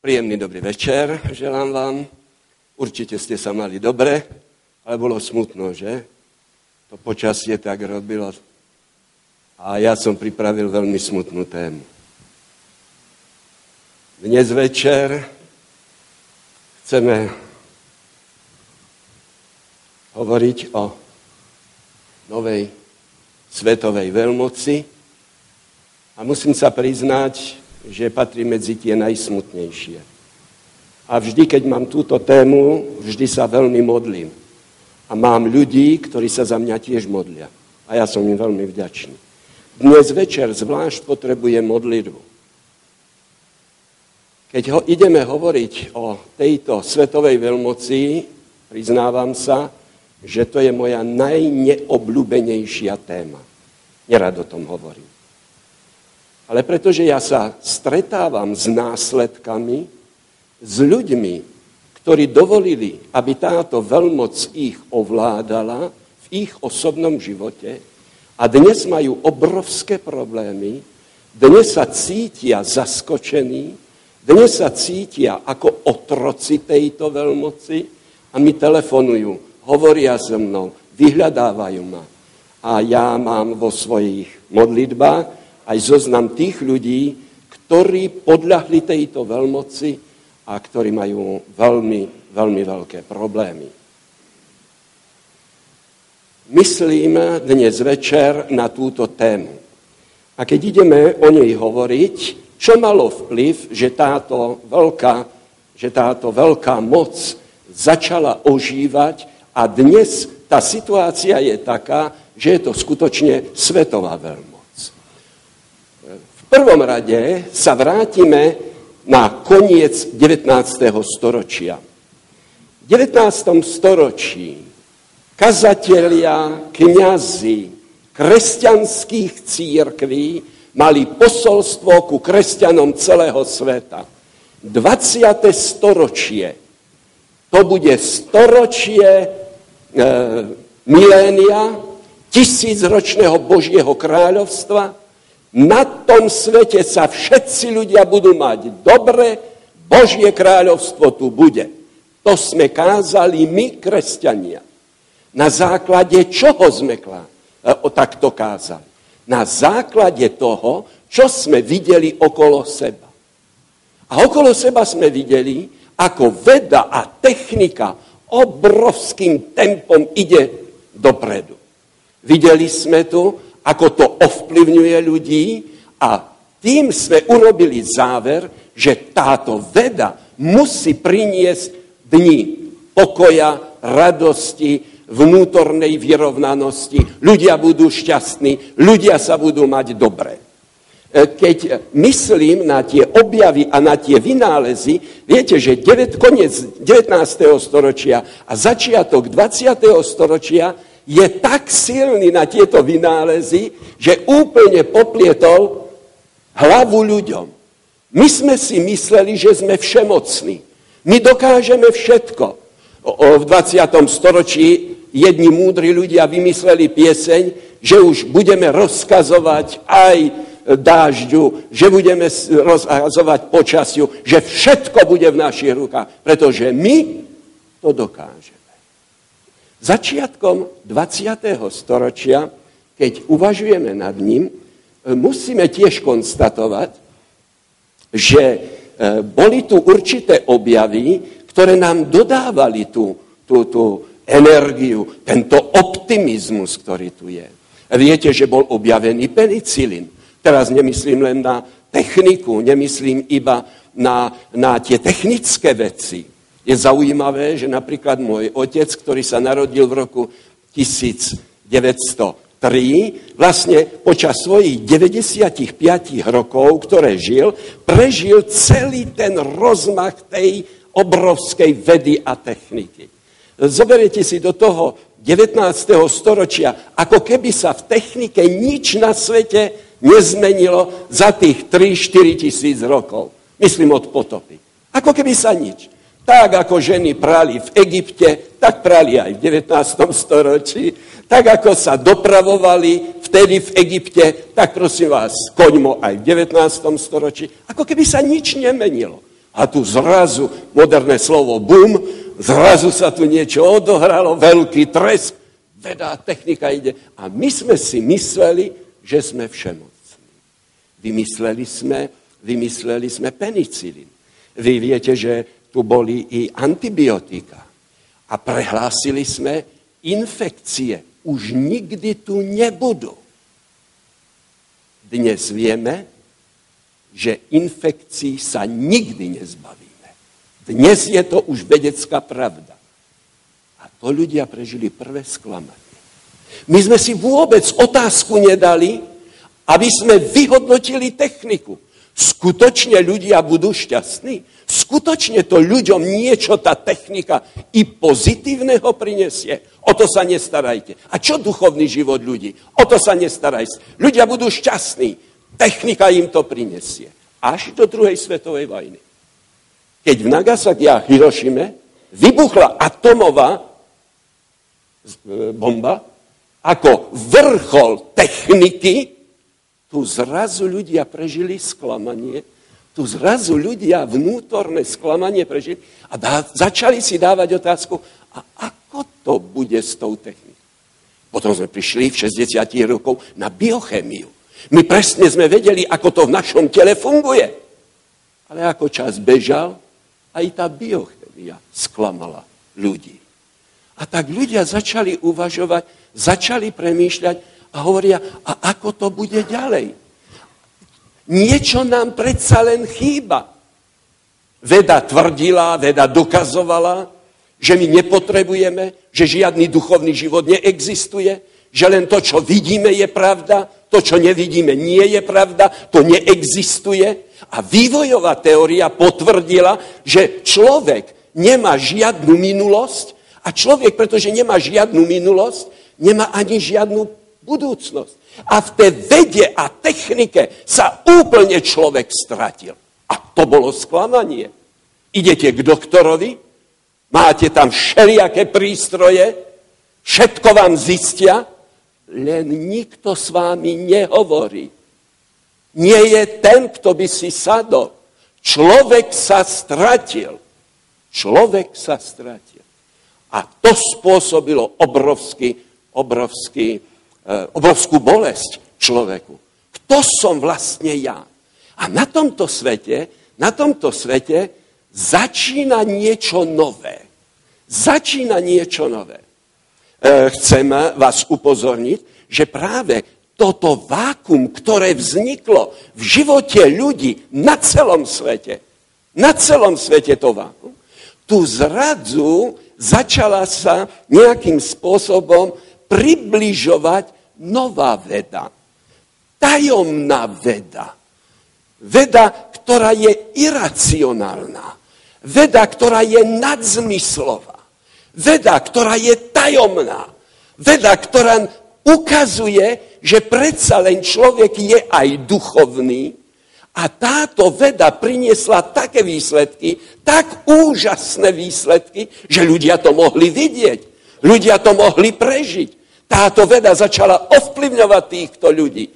Príjemný dobrý večer želám vám. Určite ste sa mali dobre, ale bolo smutno, že? To počasie tak robilo. A ja som pripravil veľmi smutnú tému. Dnes večer chceme hovoriť o novej svetovej veľmoci a musím sa priznať, že patrí medzi tie najsmutnejšie. A vždy, keď mám túto tému, vždy sa veľmi modlím. A mám ľudí, ktorí sa za mňa tiež modlia. A ja som im veľmi vďačný. Dnes večer zvlášť potrebujem modlitbu. Keď ho, ideme hovoriť o tejto svetovej veľmoci, priznávam sa, že to je moja najneobľúbenejšia téma. Nerad o tom hovorím. Ale pretože ja sa stretávam s následkami, s ľuďmi, ktorí dovolili, aby táto veľmoc ich ovládala v ich osobnom živote a dnes majú obrovské problémy, dnes sa cítia zaskočení, dnes sa cítia ako otroci tejto veľmoci a mi telefonujú, hovoria so mnou, vyhľadávajú ma. A ja mám vo svojich modlitbách aj zoznam tých ľudí, ktorí podľahli tejto veľmoci a ktorí majú veľmi, veľmi veľké problémy. Myslím dnes večer na túto tému. A keď ideme o nej hovoriť, čo malo vplyv, že táto veľká, že táto veľká moc začala ožívať a dnes tá situácia je taká, že je to skutočne svetová veľma prvom rade sa vrátime na koniec 19. storočia. V 19. storočí kazatelia, kňazi kresťanských církví mali posolstvo ku kresťanom celého sveta. 20. storočie, to bude storočie e, milénia, tisícročného Božieho kráľovstva, na tom svete sa všetci ľudia budú mať dobre, Božie kráľovstvo tu bude. To sme kázali my, kresťania. Na základe čoho sme e, takto kázali? Na základe toho, čo sme videli okolo seba. A okolo seba sme videli, ako veda a technika obrovským tempom ide dopredu. Videli sme tu, ako to ovplyvňuje ľudí a tým sme urobili záver, že táto veda musí priniesť dni pokoja, radosti, vnútornej vyrovnanosti. Ľudia budú šťastní, ľudia sa budú mať dobre. E, keď myslím na tie objavy a na tie vynálezy, viete, že 9, koniec 19. storočia a začiatok 20. storočia je tak silný na tieto vynálezy, že úplne poplietol hlavu ľuďom. My sme si mysleli, že sme všemocní. My dokážeme všetko. O, o, v 20. storočí jedni múdri ľudia vymysleli pieseň, že už budeme rozkazovať aj dážďu, že budeme rozkazovať počasiu, že všetko bude v našich rukách, pretože my to dokážeme. Začiatkom 20. storočia, keď uvažujeme nad ním, musíme tiež konstatovať, že e, boli tu určité objavy, ktoré nám dodávali tú, tú, tú energiu, tento optimizmus, ktorý tu je. Viete, že bol objavený penicilin. Teraz nemyslím len na techniku, nemyslím iba na, na tie technické veci, je zaujímavé, že napríklad môj otec, ktorý sa narodil v roku 1903, vlastne počas svojich 95 rokov, ktoré žil, prežil celý ten rozmach tej obrovskej vedy a techniky. Zoberiete si do toho 19. storočia, ako keby sa v technike nič na svete nezmenilo za tých 3-4 tisíc rokov. Myslím od potopy. Ako keby sa nič. Tak ako ženy prali v Egypte, tak prali aj v 19. storočí. Tak ako sa dopravovali vtedy v Egypte, tak prosím vás, koňmo aj v 19. storočí. Ako keby sa nič nemenilo. A tu zrazu, moderné slovo bum, zrazu sa tu niečo odohralo, veľký tresk, veda technika ide. A my sme si mysleli, že sme všemocní. Vymysleli sme, vymysleli sme penicilin. Vy viete, že tu boli i antibiotika. A prehlásili sme, infekcie už nikdy tu nebudú. Dnes vieme, že infekcií sa nikdy nezbavíme. Dnes je to už vedecká pravda. A to ľudia prežili prvé sklamanie. My sme si vôbec otázku nedali, aby sme vyhodnotili techniku. Skutočne ľudia budú šťastní? Skutočne to ľuďom niečo tá technika i pozitívneho prinesie? O to sa nestarajte. A čo duchovný život ľudí? O to sa nestarajte. Ľudia budú šťastní. Technika im to prinesie. Až do druhej svetovej vojny. Keď v Nagasaki a Hirošime vybuchla atomová e, bomba ako vrchol techniky, tu zrazu ľudia prežili sklamanie, tu zrazu ľudia vnútorné sklamanie prežili a dá, začali si dávať otázku, a ako to bude s tou technikou? Potom sme prišli v 60 rokov na biochemiu. My presne sme vedeli, ako to v našom tele funguje. Ale ako čas bežal, aj tá biochemia sklamala ľudí. A tak ľudia začali uvažovať, začali premýšľať, a hovoria, a ako to bude ďalej? Niečo nám predsa len chýba. Veda tvrdila, veda dokazovala, že my nepotrebujeme, že žiadny duchovný život neexistuje, že len to, čo vidíme, je pravda, to, čo nevidíme, nie je pravda, to neexistuje. A vývojová teória potvrdila, že človek nemá žiadnu minulosť a človek, pretože nemá žiadnu minulosť, nemá ani žiadnu budúcnosť. A v tej vede a technike sa úplne človek stratil. A to bolo sklamanie. Idete k doktorovi, máte tam všelijaké prístroje, všetko vám zistia, len nikto s vámi nehovorí. Nie je ten, kto by si sadol. Človek sa stratil. Človek sa stratil. A to spôsobilo obrovský, obrovský obrovskú bolesť človeku. Kto som vlastne ja? A na tomto svete, na tomto svete začína niečo nové. Začína niečo nové. E, chcem vás upozorniť, že práve toto vákum, ktoré vzniklo v živote ľudí na celom svete, na celom svete to vákum, tu zradzu začala sa nejakým spôsobom približovať nová veda. Tajomná veda. Veda, ktorá je iracionálna. Veda, ktorá je nadzmyslová. Veda, ktorá je tajomná. Veda, ktorá ukazuje, že predsa len človek je aj duchovný a táto veda priniesla také výsledky, tak úžasné výsledky, že ľudia to mohli vidieť. Ľudia to mohli prežiť. Táto veda začala ovplyvňovať týchto ľudí.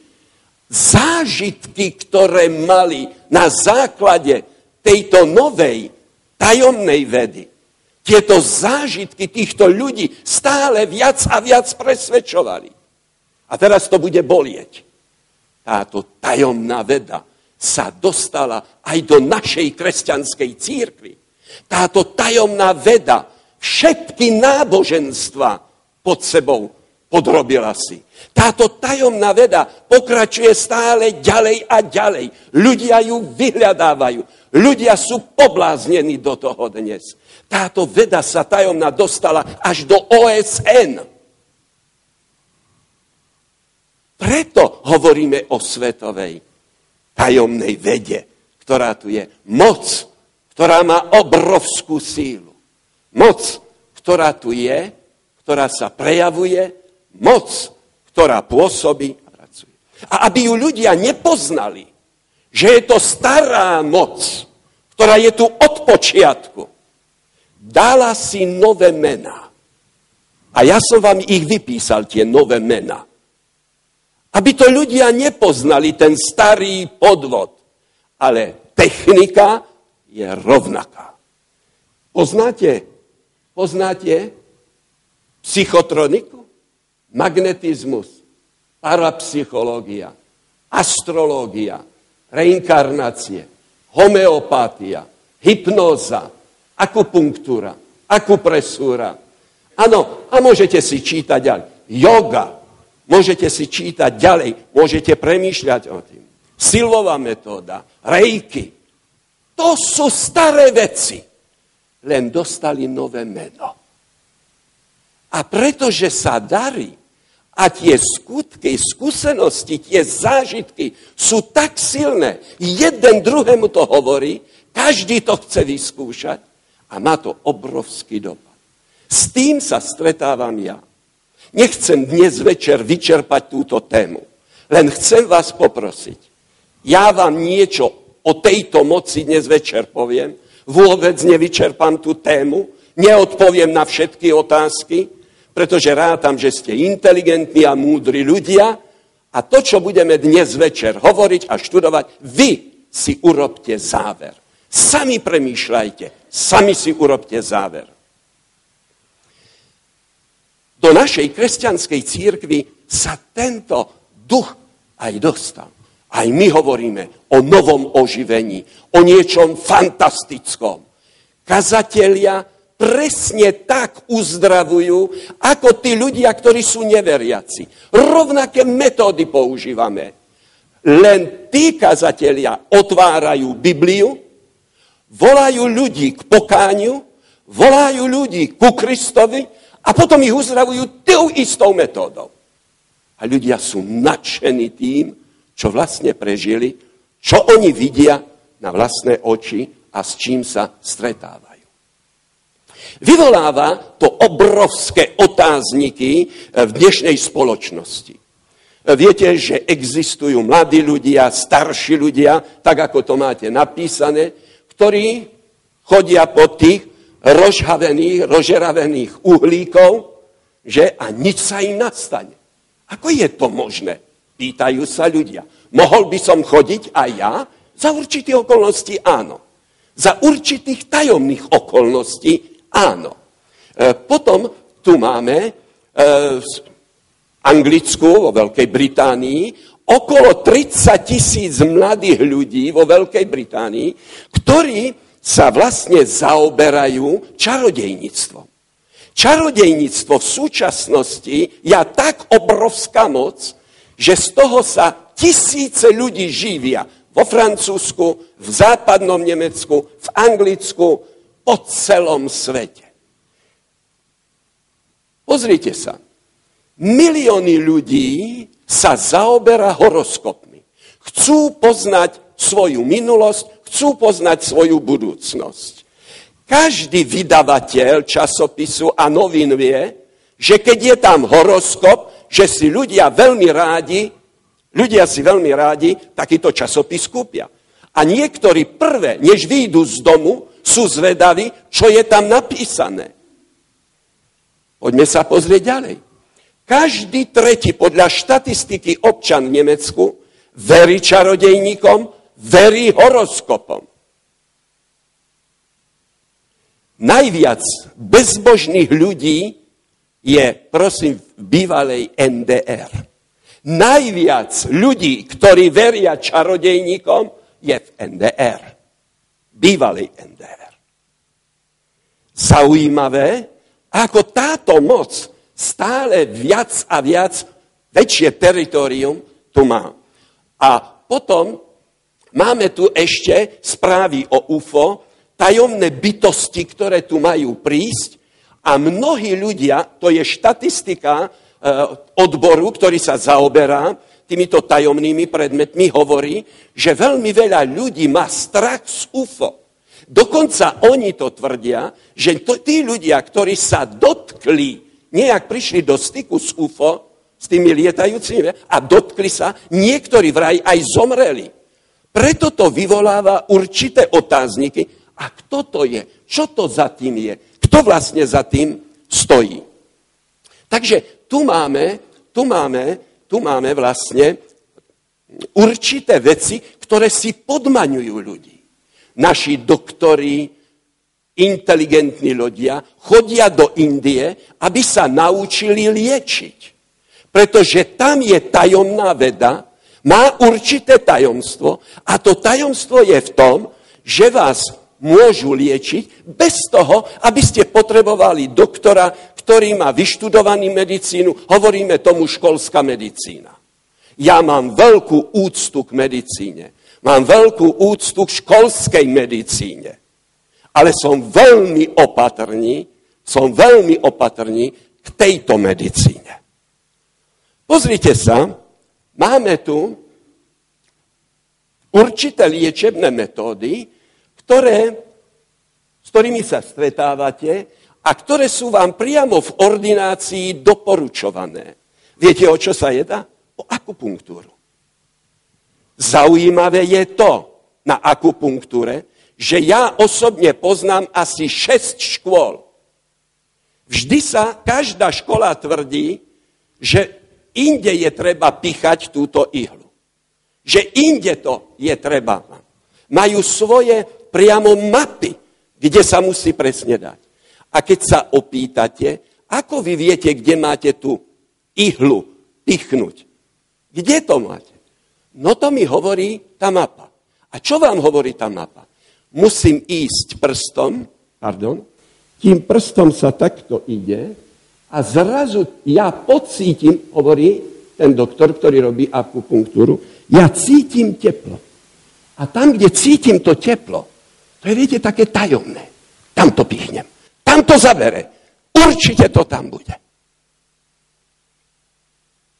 Zážitky, ktoré mali na základe tejto novej tajomnej vedy, tieto zážitky týchto ľudí stále viac a viac presvedčovali. A teraz to bude bolieť. Táto tajomná veda sa dostala aj do našej kresťanskej církvy. Táto tajomná veda všetky náboženstva pod sebou podrobila si. Táto tajomná veda pokračuje stále ďalej a ďalej. Ľudia ju vyhľadávajú. Ľudia sú pobláznení do toho dnes. Táto veda sa tajomná dostala až do OSN. Preto hovoríme o svetovej tajomnej vede, ktorá tu je. Moc, ktorá má obrovskú sílu. Moc, ktorá tu je, ktorá sa prejavuje, moc, ktorá pôsobí a pracuje. A aby ju ľudia nepoznali, že je to stará moc, ktorá je tu od počiatku, dala si nové mená. A ja som vám ich vypísal, tie nové mená. Aby to ľudia nepoznali, ten starý podvod. Ale technika je rovnaká. Poznáte, poznáte psychotroniku, magnetizmus, parapsychológia, astrológia, reinkarnácie, homeopátia, hypnóza, akupunktúra, akupresúra. Áno, a môžete si čítať ďalej. Yoga, môžete si čítať ďalej, môžete premýšľať o tým. Silová metóda, rejky. To sú staré veci, len dostali nové meno. A pretože sa darí, a tie skutky, skúsenosti, tie zážitky sú tak silné. Jeden druhému to hovorí, každý to chce vyskúšať a má to obrovský dopad. S tým sa stretávam ja. Nechcem dnes večer vyčerpať túto tému. Len chcem vás poprosiť. Ja vám niečo o tejto moci dnes večer poviem. Vôbec nevyčerpám tú tému. Neodpoviem na všetky otázky pretože rátam, že ste inteligentní a múdri ľudia a to, čo budeme dnes večer hovoriť a študovať, vy si urobte záver. Sami premýšľajte, sami si urobte záver. Do našej kresťanskej církvy sa tento duch aj dostal. Aj my hovoríme o novom oživení, o niečom fantastickom. Kazatelia presne tak uzdravujú, ako tí ľudia, ktorí sú neveriaci. Rovnaké metódy používame. Len tí kazatelia otvárajú Bibliu, volajú ľudí k pokániu, volajú ľudí ku Kristovi a potom ich uzdravujú tou istou metódou. A ľudia sú nadšení tým, čo vlastne prežili, čo oni vidia na vlastné oči a s čím sa stretávajú. Vyvoláva to obrovské otázniky v dnešnej spoločnosti. Viete, že existujú mladí ľudia, starší ľudia, tak ako to máte napísané, ktorí chodia po tých rozhavených, rozžeravených uhlíkov, že a nič sa im nastane. Ako je to možné? Pýtajú sa ľudia. Mohol by som chodiť aj ja? Za určitých okolností áno. Za určitých tajomných okolností Áno. E, potom tu máme e, v Anglicku, vo Veľkej Británii, okolo 30 tisíc mladých ľudí vo Veľkej Británii, ktorí sa vlastne zaoberajú čarodejníctvom. Čarodejníctvo v súčasnosti je tak obrovská moc, že z toho sa tisíce ľudí živia vo Francúzsku, v západnom Nemecku, v Anglicku, po celom svete. Pozrite sa. Milióny ľudí sa zaoberá horoskopmi. Chcú poznať svoju minulosť, chcú poznať svoju budúcnosť. Každý vydavateľ časopisu a novín vie, že keď je tam horoskop, že si ľudia veľmi rádi, ľudia si veľmi rádi takýto časopis kúpia. A niektorí prvé, než výjdu z domu, sú zvedaví, čo je tam napísané. Poďme sa pozrieť ďalej. Každý tretí podľa štatistiky občan v Nemecku verí čarodejníkom, verí horoskopom. Najviac bezbožných ľudí je, prosím, v bývalej NDR. Najviac ľudí, ktorí veria čarodejníkom, je v NDR bývalý NDR. Zaujímavé, ako táto moc stále viac a viac väčšie teritorium tu má. A potom máme tu ešte správy o UFO, tajomné bytosti, ktoré tu majú prísť a mnohí ľudia, to je štatistika e, odboru, ktorý sa zaoberá týmito tajomnými predmetmi, hovorí, že veľmi veľa ľudí má strach z UFO. Dokonca oni to tvrdia, že to, tí ľudia, ktorí sa dotkli, nejak prišli do styku s UFO, s tými lietajúcimi a dotkli sa, niektorí vraj aj zomreli. Preto to vyvoláva určité otázniky. A kto to je? Čo to za tým je? Kto vlastne za tým stojí? Takže tu máme, tu máme tu máme vlastne určité veci, ktoré si podmaňujú ľudí. naši doktori, inteligentní ľudia chodia do Indie, aby sa naučili liečiť. Pretože tam je tajomná veda, má určité tajomstvo a to tajomstvo je v tom, že vás môžu liečiť bez toho, aby ste potrebovali doktora, ktorý má vyštudovaný medicínu, hovoríme tomu školská medicína. Ja mám veľkú úctu k medicíne. Mám veľkú úctu k školskej medicíne ale som veľmi opatrný, som veľmi opatrný k tejto medicíne. Pozrite sa, máme tu určité liečebné metódy, ktoré, s ktorými sa stretávate a ktoré sú vám priamo v ordinácii doporučované. Viete, o čo sa jedá? O akupunktúru. Zaujímavé je to na akupunktúre, že ja osobne poznám asi 6 škôl. Vždy sa každá škola tvrdí, že inde je treba pichať túto ihlu. Že inde to je treba. Majú svoje priamo mapy, kde sa musí presne dať. A keď sa opýtate, ako vy viete, kde máte tú ihlu pichnúť? Kde to máte? No to mi hovorí tá mapa. A čo vám hovorí tá mapa? musím ísť prstom, pardon, tým prstom sa takto ide a zrazu ja pocítim, hovorí ten doktor, ktorý robí akupunktúru, ja cítim teplo. A tam, kde cítim to teplo, to je, viete, také tajomné. Tam to pichnem. Tam to zabere. Určite to tam bude.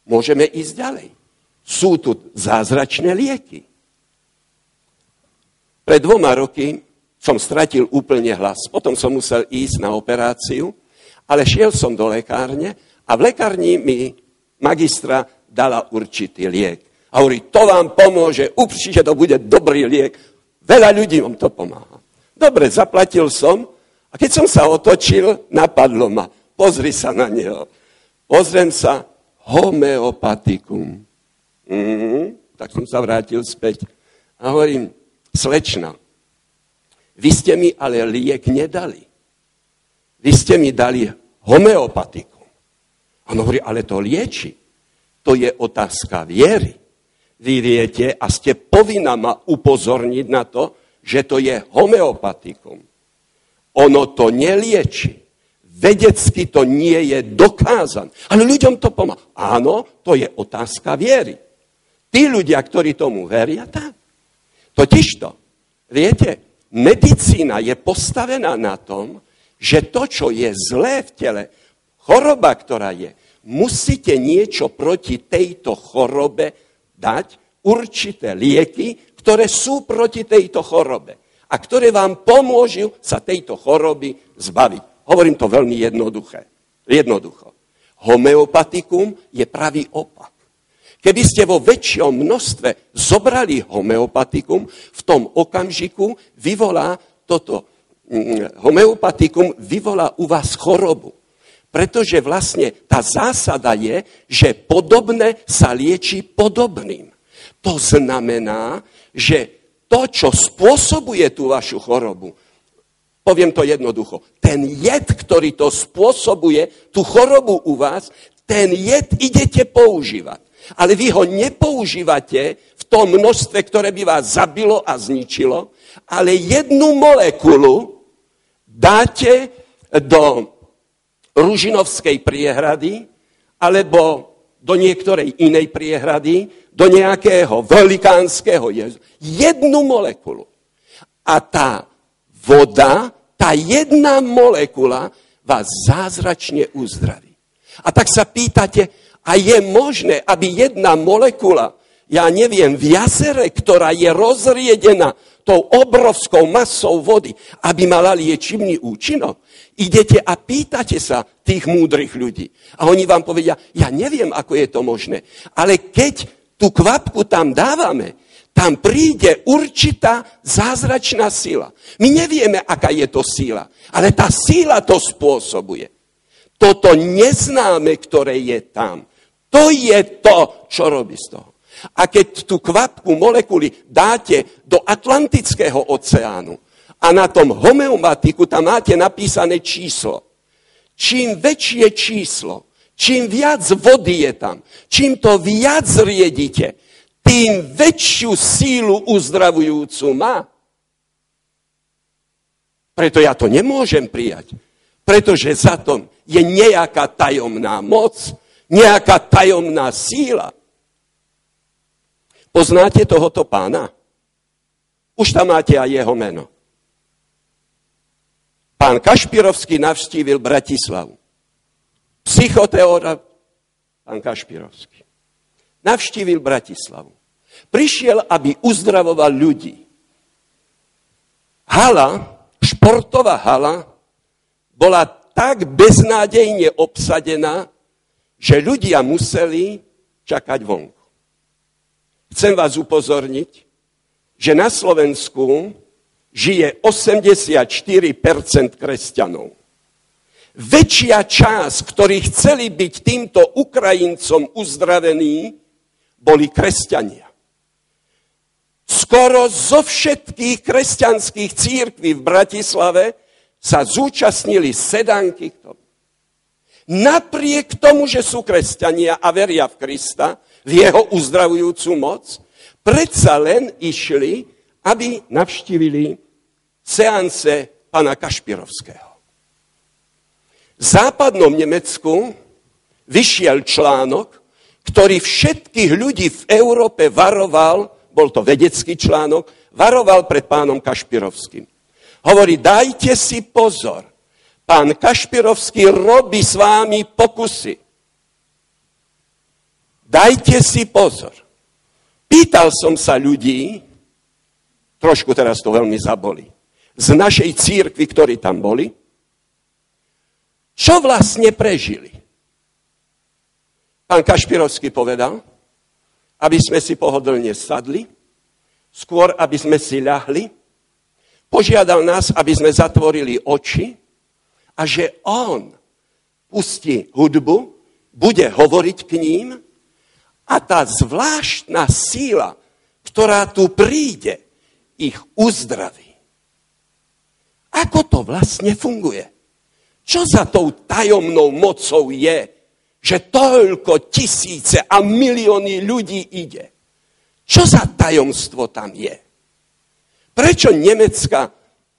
Môžeme ísť ďalej. Sú tu zázračné lieky. Pred dvoma roky som stratil úplne hlas. Potom som musel ísť na operáciu, ale šiel som do lekárne a v lekárni mi magistra dala určitý liek. A hovorí, to vám pomôže, určite to bude dobrý liek. Veľa ľudí vám to pomáha. Dobre, zaplatil som a keď som sa otočil, napadlo ma, pozri sa na neho. Pozriem sa, homeopatikum. Mm-hmm. Tak som sa vrátil späť a hovorím, slečna, vy ste mi ale liek nedali. Vy ste mi dali homeopatiku. On hovorí, ale to lieči. To je otázka viery. Vy viete a ste povinna ma upozorniť na to, že to je homeopatikum. Ono to nelieči. Vedecky to nie je dokázané. Ale ľuďom to pomáha. Áno, to je otázka viery. Tí ľudia, ktorí tomu veria, tak. Totižto, viete, medicína je postavená na tom, že to, čo je zlé v tele, choroba, ktorá je, musíte niečo proti tejto chorobe dať, určité lieky, ktoré sú proti tejto chorobe a ktoré vám pomôžu sa tejto choroby zbaviť. Hovorím to veľmi jednoduché. Jednoducho. Homeopatikum je pravý opak. Keby ste vo väčšom množstve zobrali homeopatikum, v tom okamžiku vyvolá toto mm, homeopatikum, vyvolá u vás chorobu. Pretože vlastne tá zásada je, že podobné sa lieči podobným. To znamená, že to, čo spôsobuje tú vašu chorobu, poviem to jednoducho, ten jed, ktorý to spôsobuje, tú chorobu u vás, ten jed idete používať. Ale vy ho nepoužívate v tom množstve, ktoré by vás zabilo a zničilo, ale jednu molekulu dáte do Ružinovskej priehrady alebo do niektorej inej priehrady, do nejakého velikánskeho jezu. Jednu molekulu. A tá voda, tá jedna molekula vás zázračne uzdraví. A tak sa pýtate, a je možné, aby jedna molekula, ja neviem, v jazere, ktorá je rozriedená tou obrovskou masou vody, aby mala liečivný účinok. Idete a pýtate sa tých múdrych ľudí. A oni vám povedia, ja neviem, ako je to možné. Ale keď tú kvapku tam dávame, tam príde určitá zázračná sila. My nevieme, aká je to sila, ale tá sila to spôsobuje. Toto neznáme, ktoré je tam. To je to, čo robí z toho. A keď tú kvapku molekuly dáte do Atlantického oceánu a na tom homeomatiku tam máte napísané číslo. Čím väčšie číslo, čím viac vody je tam, čím to viac riedite, tým väčšiu sílu uzdravujúcu má. Preto ja to nemôžem prijať. Pretože za tom je nejaká tajomná moc, nejaká tajomná síla. Poznáte tohoto pána? Už tam máte aj jeho meno. Pán Kašpirovský navštívil Bratislavu. Psychoteóra, pán Kašpirovský. Navštívil Bratislavu. Prišiel, aby uzdravoval ľudí. Hala, športová hala, bola tak beznádejne obsadená, že ľudia museli čakať vonku. Chcem vás upozorniť, že na Slovensku žije 84% kresťanov. Väčšia časť, ktorí chceli byť týmto Ukrajincom uzdravení, boli kresťania. Skoro zo všetkých kresťanských církví v Bratislave sa zúčastnili sedanky k tomu. Napriek tomu, že sú kresťania a veria v Krista, v jeho uzdravujúcu moc, predsa len išli, aby navštívili seance pana Kašpirovského. V západnom Nemecku vyšiel článok, ktorý všetkých ľudí v Európe varoval, bol to vedecký článok, varoval pred pánom Kašpirovským. Hovorí, dajte si pozor, pán Kašpirovský robí s vámi pokusy. Dajte si pozor. Pýtal som sa ľudí, trošku teraz to veľmi zaboli, z našej církvy, ktorí tam boli, čo vlastne prežili. Pán Kašpirovský povedal, aby sme si pohodlne sadli, skôr aby sme si ľahli, požiadal nás, aby sme zatvorili oči a že on pustí hudbu, bude hovoriť k ním a tá zvláštna síla, ktorá tu príde, ich uzdraví. Ako to vlastne funguje? Čo za tou tajomnou mocou je, že toľko tisíce a milióny ľudí ide? Čo za tajomstvo tam je? Prečo nemecká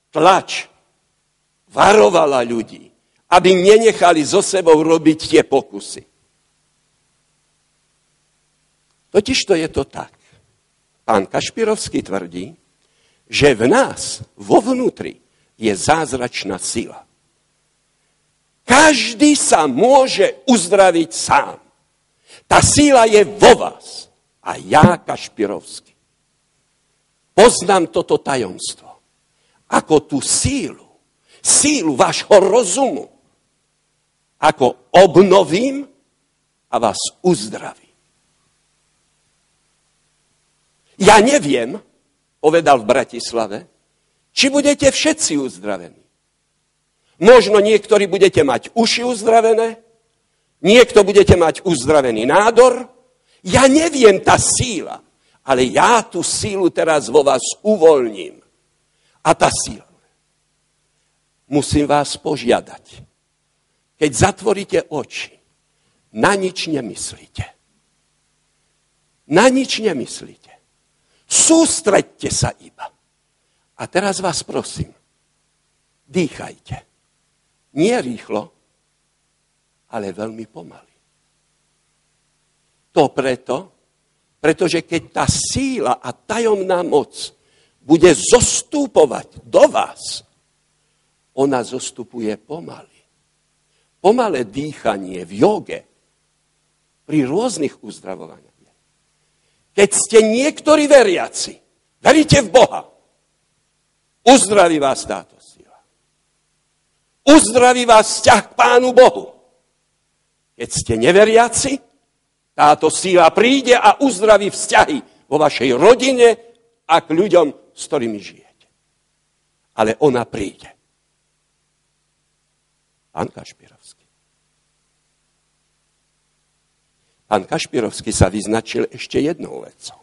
tlač varovala ľudí, aby nenechali so sebou robiť tie pokusy? Totiž to je to tak. Pán Kašpirovský tvrdí, že v nás, vo vnútri, je zázračná sila. Každý sa môže uzdraviť sám. Tá síla je vo vás. A ja, Kašpirovský, poznám toto tajomstvo. Ako tú sílu, sílu vášho rozumu, ako obnovím a vás uzdravím. Ja neviem, povedal v Bratislave, či budete všetci uzdravení. Možno niektorí budete mať uši uzdravené, niekto budete mať uzdravený nádor. Ja neviem tá síla, ale ja tú sílu teraz vo vás uvoľním. A tá síla. Musím vás požiadať. Keď zatvoríte oči, na nič nemyslíte. Na nič nemyslíte. Sústreďte sa iba a teraz vás prosím, dýchajte. Nie rýchlo, ale veľmi pomaly. To preto, pretože keď tá síla a tajomná moc bude zostúpovať do vás, ona zostupuje pomaly. Pomalé dýchanie v joge, pri rôznych uzdravovaniach. Keď ste niektorí veriaci, veríte v Boha, Uzdraví vás táto. Uzdraví vás vzťah k Pánu Bohu. Keď ste neveriaci, táto síla príde a uzdraví vzťahy vo vašej rodine a k ľuďom, s ktorými žijete. Ale ona príde. Pán Kašpirovský. pán Kašpirovský sa vyznačil ešte jednou vecou.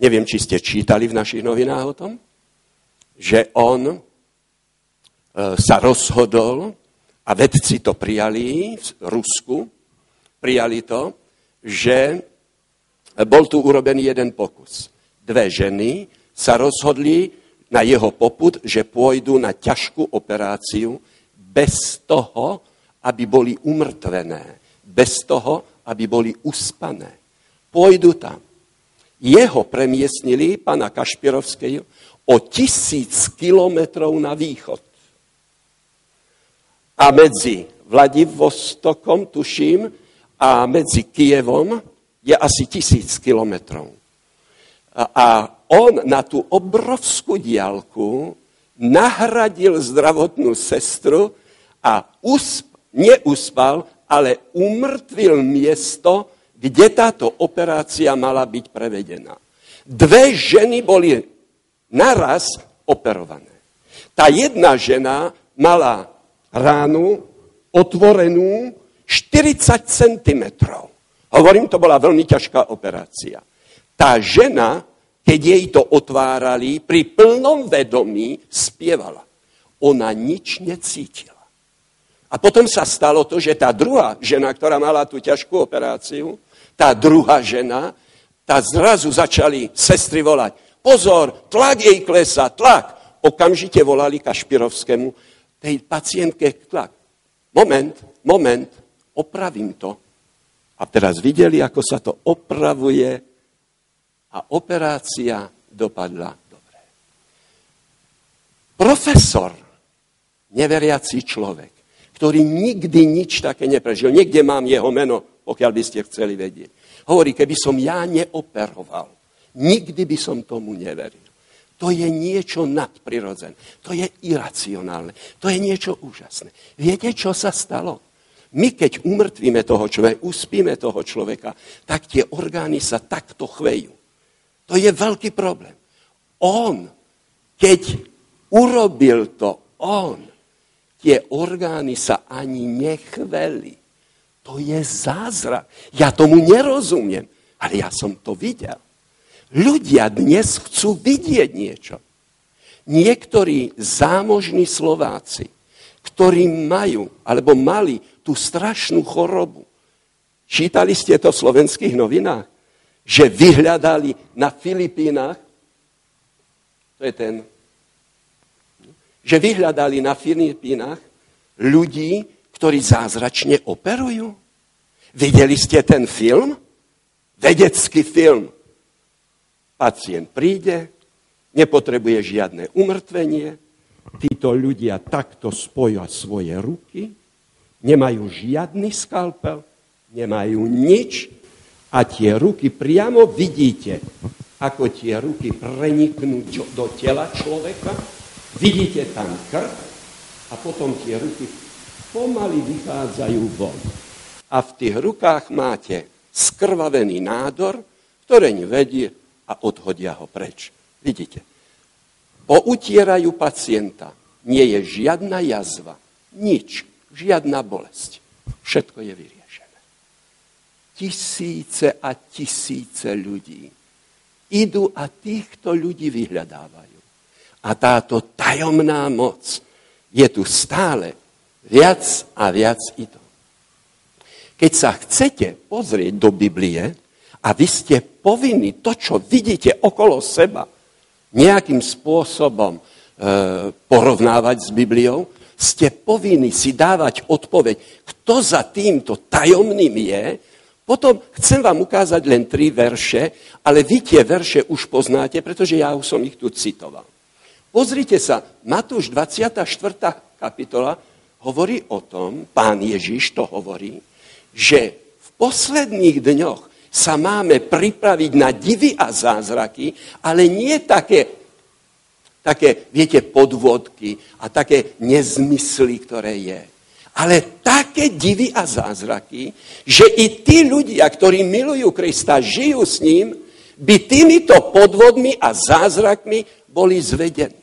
Neviem, či ste čítali v našich novinách o tom, že on sa rozhodol, a vedci to prijali v Rusku, prijali to, že bol tu urobený jeden pokus. Dve ženy sa rozhodli na jeho poput, že pôjdu na ťažkú operáciu bez toho, aby boli umrtvené, bez toho, aby boli uspané. Pôjdu tam. Jeho premiestnili, pana Kašpirovského, o tisíc kilometrov na východ. A medzi Vladivostokom, tuším, a medzi Kievom je asi tisíc kilometrov. A on na tú obrovskú diálku nahradil zdravotnú sestru a usp- neuspal, ale umrtvil miesto, kde táto operácia mala byť prevedená. Dve ženy boli naraz operované. Tá jedna žena mala ránu otvorenú 40 cm. Hovorím, to bola veľmi ťažká operácia. Tá žena, keď jej to otvárali, pri plnom vedomí spievala. Ona nič necítila. A potom sa stalo to, že tá druhá žena, ktorá mala tú ťažkú operáciu, tá druhá žena, tá zrazu začali sestry volať. Pozor, tlak jej klesa, tlak. Okamžite volali Kašpirovskému, tej pacientke tlak. Moment, moment, opravím to. A teraz videli, ako sa to opravuje a operácia dopadla dobre. Profesor, neveriaci človek, ktorý nikdy nič také neprežil. Niekde mám jeho meno, pokiaľ by ste chceli vedieť. Hovorí, keby som ja neoperoval, nikdy by som tomu neveril. To je niečo nadprirodzené. To je iracionálne. To je niečo úžasné. Viete, čo sa stalo? My, keď umrtvíme toho človeka, uspíme toho človeka, tak tie orgány sa takto chvejú. To je veľký problém. On, keď urobil to on, tie orgány sa ani nechveli. To je zázrak. Ja tomu nerozumiem, ale ja som to videl. Ľudia dnes chcú vidieť niečo. Niektorí zámožní Slováci, ktorí majú alebo mali tú strašnú chorobu, čítali ste to v slovenských novinách, že vyhľadali na Filipínach, to je ten že vyhľadali na Filipínach ľudí, ktorí zázračne operujú. Videli ste ten film? Vedecký film. Pacient príde, nepotrebuje žiadne umrtvenie, títo ľudia takto spoja svoje ruky, nemajú žiadny skalpel, nemajú nič a tie ruky priamo vidíte, ako tie ruky preniknú do tela človeka Vidíte tam krv a potom tie ruky pomaly vychádzajú von. A v tých rukách máte skrvavený nádor, ktorý vedie a odhodia ho preč. Vidíte? Poutierajú pacienta. Nie je žiadna jazva, nič, žiadna bolesť. Všetko je vyriešené. Tisíce a tisíce ľudí idú a týchto ľudí vyhľadávajú. A táto tajomná moc je tu stále viac a viac idú. Keď sa chcete pozrieť do Biblie a vy ste povinni to, čo vidíte okolo seba, nejakým spôsobom e, porovnávať s Bibliou, ste povinni si dávať odpoveď, kto za týmto tajomným je, potom chcem vám ukázať len tri verše, ale vy tie verše už poznáte, pretože ja už som ich tu citoval. Pozrite sa, Matúš 24. kapitola hovorí o tom, pán Ježiš to hovorí, že v posledných dňoch sa máme pripraviť na divy a zázraky, ale nie také, také, viete, podvodky a také nezmysly, ktoré je. Ale také divy a zázraky, že i tí ľudia, ktorí milujú Krista, žijú s ním, by týmito podvodmi a zázrakmi boli zvedení.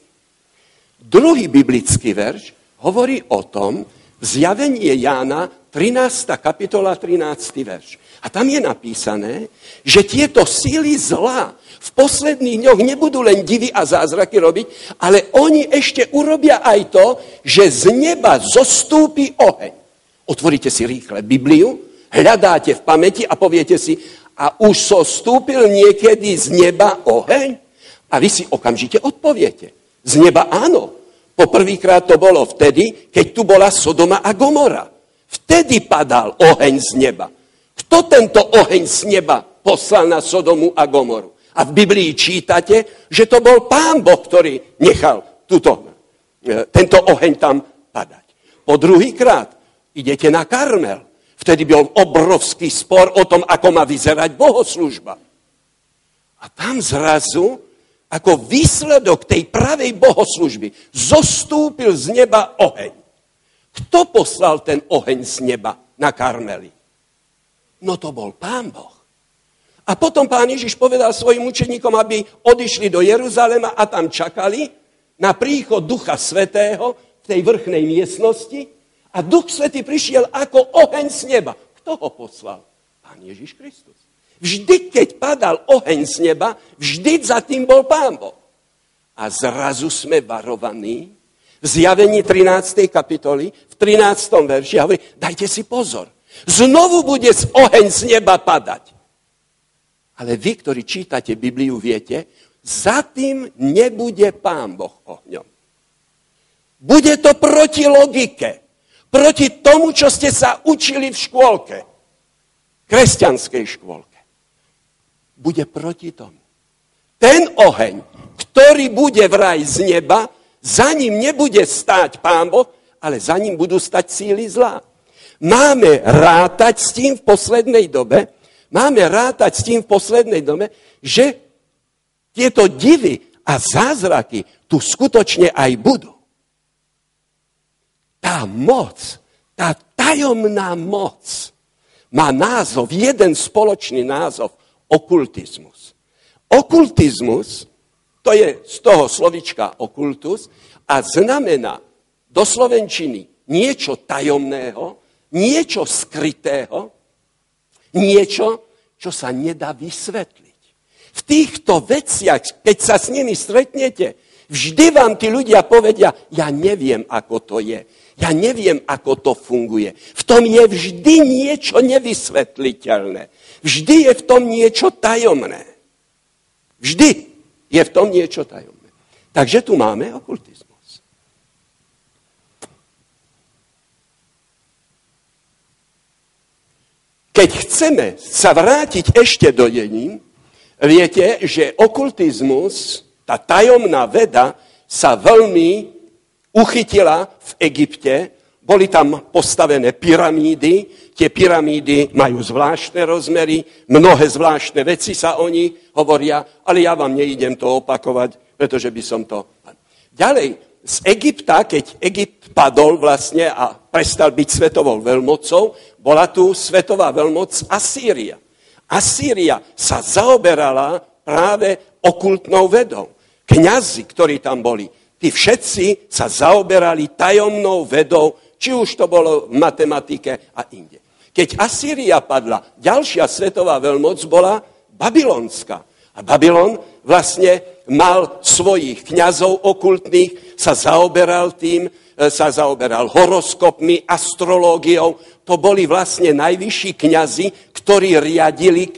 Druhý biblický verš hovorí o tom, Zjavenie Jána, 13. kapitola, 13. verš. A tam je napísané, že tieto síly zla v posledných dňoch nebudú len divy a zázraky robiť, ale oni ešte urobia aj to, že z neba zostúpi oheň. Otvoríte si rýchle Bibliu, hľadáte v pamäti a poviete si, a už so stúpil niekedy z neba oheň? A vy si okamžite odpoviete. Z neba áno. Poprvýkrát to bolo vtedy, keď tu bola Sodoma a Gomora. Vtedy padal oheň z neba. Kto tento oheň z neba poslal na Sodomu a Gomoru? A v Biblii čítate, že to bol pán Boh, ktorý nechal tuto, e, tento oheň tam padať. Po druhýkrát idete na Karmel. Vtedy bol obrovský spor o tom, ako má vyzerať bohoslužba. A tam zrazu, ako výsledok tej pravej bohoslužby, zostúpil z neba oheň. Kto poslal ten oheň z neba na Karmeli? No to bol pán Boh. A potom pán Ježiš povedal svojim učeníkom, aby odišli do Jeruzalema a tam čakali na príchod Ducha Svetého v tej vrchnej miestnosti, a Duch Svetý prišiel ako oheň z neba. Kto ho poslal? Pán Ježiš Kristus. Vždy, keď padal oheň z neba, vždy za tým bol Pán Boh. A zrazu sme varovaní v zjavení 13. kapitoly, v 13. verši, hovorí, dajte si pozor, znovu bude z oheň z neba padať. Ale vy, ktorí čítate Bibliu, viete, za tým nebude Pán Boh ohňom. Bude to proti logike proti tomu, čo ste sa učili v škôlke, kresťanskej škôlke. Bude proti tomu. Ten oheň, ktorý bude vraj z neba, za ním nebude stáť Pán Boh, ale za ním budú stať síly zlá. Máme rátať s tým v poslednej dobe, máme rátať s tým v poslednej dobe, že tieto divy a zázraky tu skutočne aj budú tá moc, tá tajomná moc má názov, jeden spoločný názov, okultizmus. Okultizmus, to je z toho slovička okultus a znamená do slovenčiny niečo tajomného, niečo skrytého, niečo, čo sa nedá vysvetliť. V týchto veciach, keď sa s nimi stretnete, vždy vám tí ľudia povedia, ja neviem, ako to je. Ja neviem, ako to funguje. V tom je vždy niečo nevysvetliteľné. Vždy je v tom niečo tajomné. Vždy je v tom niečo tajomné. Takže tu máme okultizmus. Keď chceme sa vrátiť ešte do dením, viete, že okultizmus, tá tajomná veda, sa veľmi uchytila v Egypte, boli tam postavené pyramídy, tie pyramídy majú zvláštne rozmery, mnohé zvláštne veci sa o nich hovoria, ale ja vám neidem to opakovať, pretože by som to... Ďalej, z Egypta, keď Egypt padol vlastne a prestal byť svetovou veľmocou, bola tu svetová veľmoc Asýria. Asýria sa zaoberala práve okultnou vedou. Kňazi, ktorí tam boli, tí všetci sa zaoberali tajomnou vedou, či už to bolo v matematike a inde. Keď Asýria padla, ďalšia svetová veľmoc bola babylonská. A Babylon vlastne mal svojich kňazov okultných, sa zaoberal tým, e, sa zaoberal horoskopmi, astrológiou. To boli vlastne najvyšší kňazi, ktorí riadili e,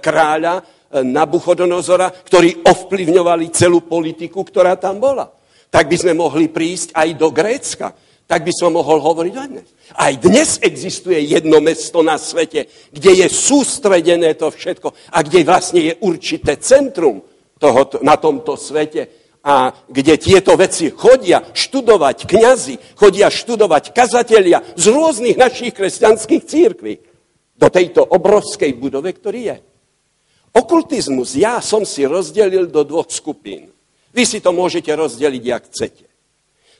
kráľa e, Nabuchodonozora, ktorí ovplyvňovali celú politiku, ktorá tam bola tak by sme mohli prísť aj do Grécka. Tak by som mohol hovoriť aj dnes. Aj dnes existuje jedno mesto na svete, kde je sústredené to všetko a kde vlastne je určité centrum tohoto, na tomto svete a kde tieto veci chodia študovať kňazi, chodia študovať kazatelia z rôznych našich kresťanských církví do tejto obrovskej budove, ktorý je. Okultizmus ja som si rozdelil do dvoch skupín. Vy si to môžete rozdeliť, jak chcete.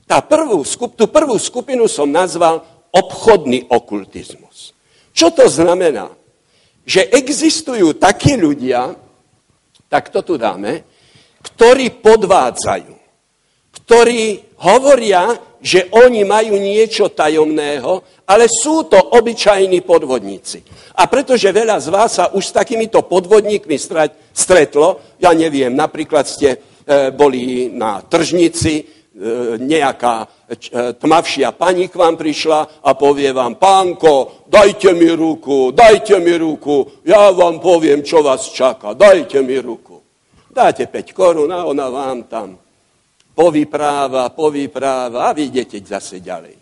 Tá prvú, tú prvú skupinu som nazval obchodný okultizmus. Čo to znamená? Že existujú takí ľudia, tak to tu dáme, ktorí podvádzajú, ktorí hovoria, že oni majú niečo tajomného, ale sú to obyčajní podvodníci. A pretože veľa z vás sa už s takýmito podvodníkmi stretlo, ja neviem, napríklad ste e, boli na tržnici, nejaká e, tmavšia pani k vám prišla a povie vám, pánko, dajte mi ruku, dajte mi ruku, ja vám poviem, čo vás čaká, dajte mi ruku. Dáte 5 korún a ona vám tam povypráva, povypráva a vy idete zase ďalej.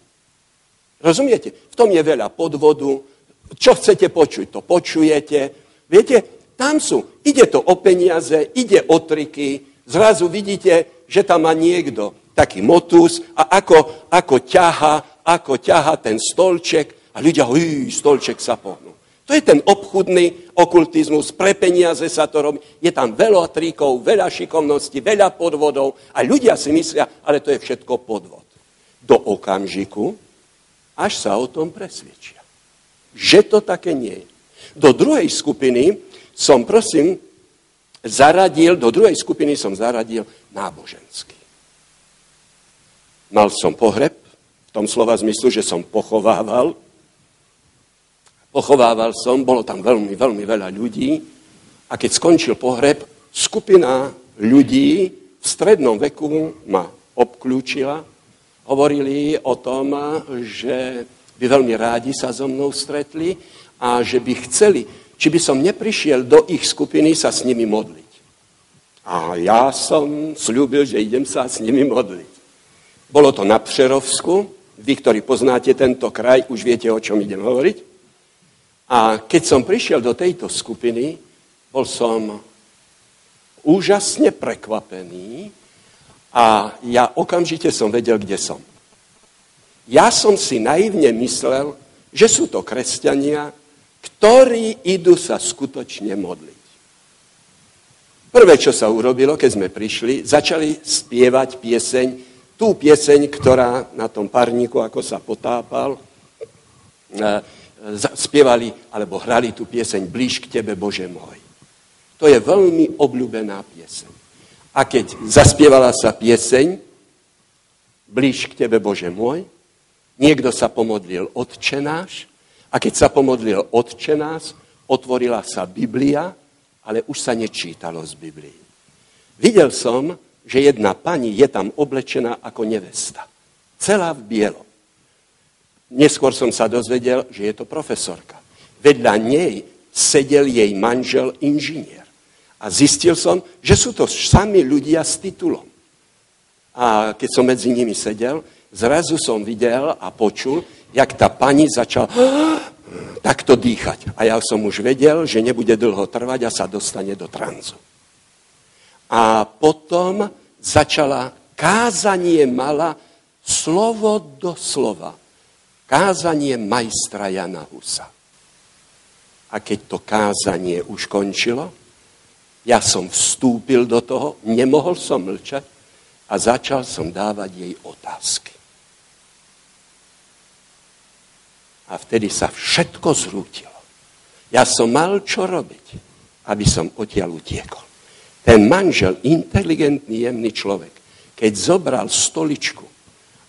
Rozumiete? V tom je veľa podvodu. Čo chcete počuť, to počujete. Viete, tam sú. Ide to o peniaze, ide o triky. Zrazu vidíte, že tam má niekto taký motus a ako, ako ťaha, ako ťaha ten stolček a ľudia, hý, stolček sa pohnú. To je ten obchudný okultizmus, pre peniaze sa to robí. Je tam veľa tríkov, veľa šikovností, veľa podvodov a ľudia si myslia, ale to je všetko podvod. Do okamžiku, až sa o tom presvedčia. Že to také nie je. Do druhej skupiny som, prosím, zaradil, do druhej skupiny som zaradil náboženský. Mal som pohreb, v tom slova zmyslu, že som pochovával Pochovával som, bolo tam veľmi, veľmi veľa ľudí a keď skončil pohreb, skupina ľudí v strednom veku ma obklúčila, hovorili o tom, že by veľmi rádi sa so mnou stretli a že by chceli, či by som neprišiel do ich skupiny sa s nimi modliť. A ja som slúbil, že idem sa s nimi modliť. Bolo to na Pšerovsku, vy, ktorí poznáte tento kraj, už viete, o čom idem hovoriť. A keď som prišiel do tejto skupiny, bol som úžasne prekvapený a ja okamžite som vedel, kde som. Ja som si naivne myslel, že sú to kresťania, ktorí idú sa skutočne modliť. Prvé, čo sa urobilo, keď sme prišli, začali spievať pieseň, tú pieseň, ktorá na tom parníku, ako sa potápal, eh, spievali alebo hrali tú pieseň Blíž k tebe, Bože môj. To je veľmi obľúbená pieseň. A keď zaspievala sa pieseň Blíž k tebe, Bože môj, niekto sa pomodlil odčenáš a keď sa pomodlil odčenáš, otvorila sa Biblia, ale už sa nečítalo z Biblii. Videl som, že jedna pani je tam oblečená ako nevesta. Celá v bielom. Neskôr som sa dozvedel, že je to profesorka. Vedľa nej sedel jej manžel inžinier. A zistil som, že sú to sami ľudia s titulom. A keď som medzi nimi sedel, zrazu som videl a počul, jak tá pani začala takto dýchať. A ja som už vedel, že nebude dlho trvať a sa dostane do tranzu. A potom začala, kázanie mala slovo do slova kázanie majstra Jana Husa. A keď to kázanie už končilo, ja som vstúpil do toho, nemohol som mlčať a začal som dávať jej otázky. A vtedy sa všetko zrútilo. Ja som mal čo robiť, aby som odtiaľ utiekol. Ten manžel, inteligentný, jemný človek, keď zobral stoličku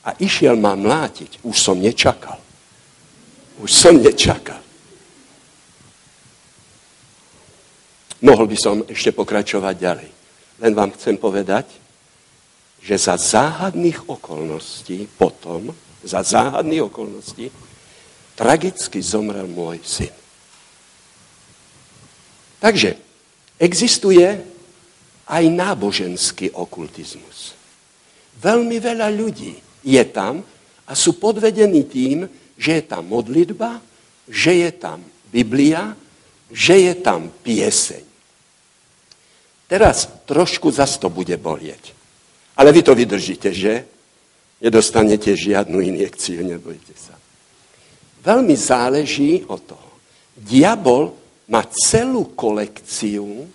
a išiel ma mlátiť, už som nečakal. Už som nečakal. Mohol by som ešte pokračovať ďalej. Len vám chcem povedať, že za záhadných okolností potom, za záhadných okolností, tragicky zomrel môj syn. Takže existuje aj náboženský okultizmus. Veľmi veľa ľudí je tam a sú podvedení tým, že je tam modlitba, že je tam Biblia, že je tam pieseň. Teraz trošku zas to bude bolieť. Ale vy to vydržíte, že? Nedostanete žiadnu injekciu, nebojte sa. Veľmi záleží o toho. Diabol má celú kolekciu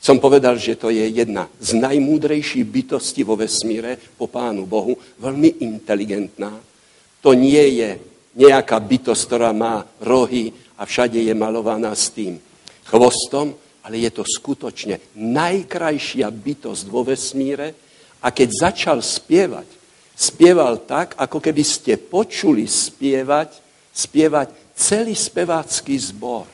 som povedal, že to je jedna z najmúdrejších bytostí vo vesmíre po Pánu Bohu, veľmi inteligentná. To nie je nejaká bytosť, ktorá má rohy a všade je malovaná s tým chvostom, ale je to skutočne najkrajšia bytosť vo vesmíre A keď začal spievať, spieval tak, ako keby ste počuli spievať, spievať celý spevácky zbor.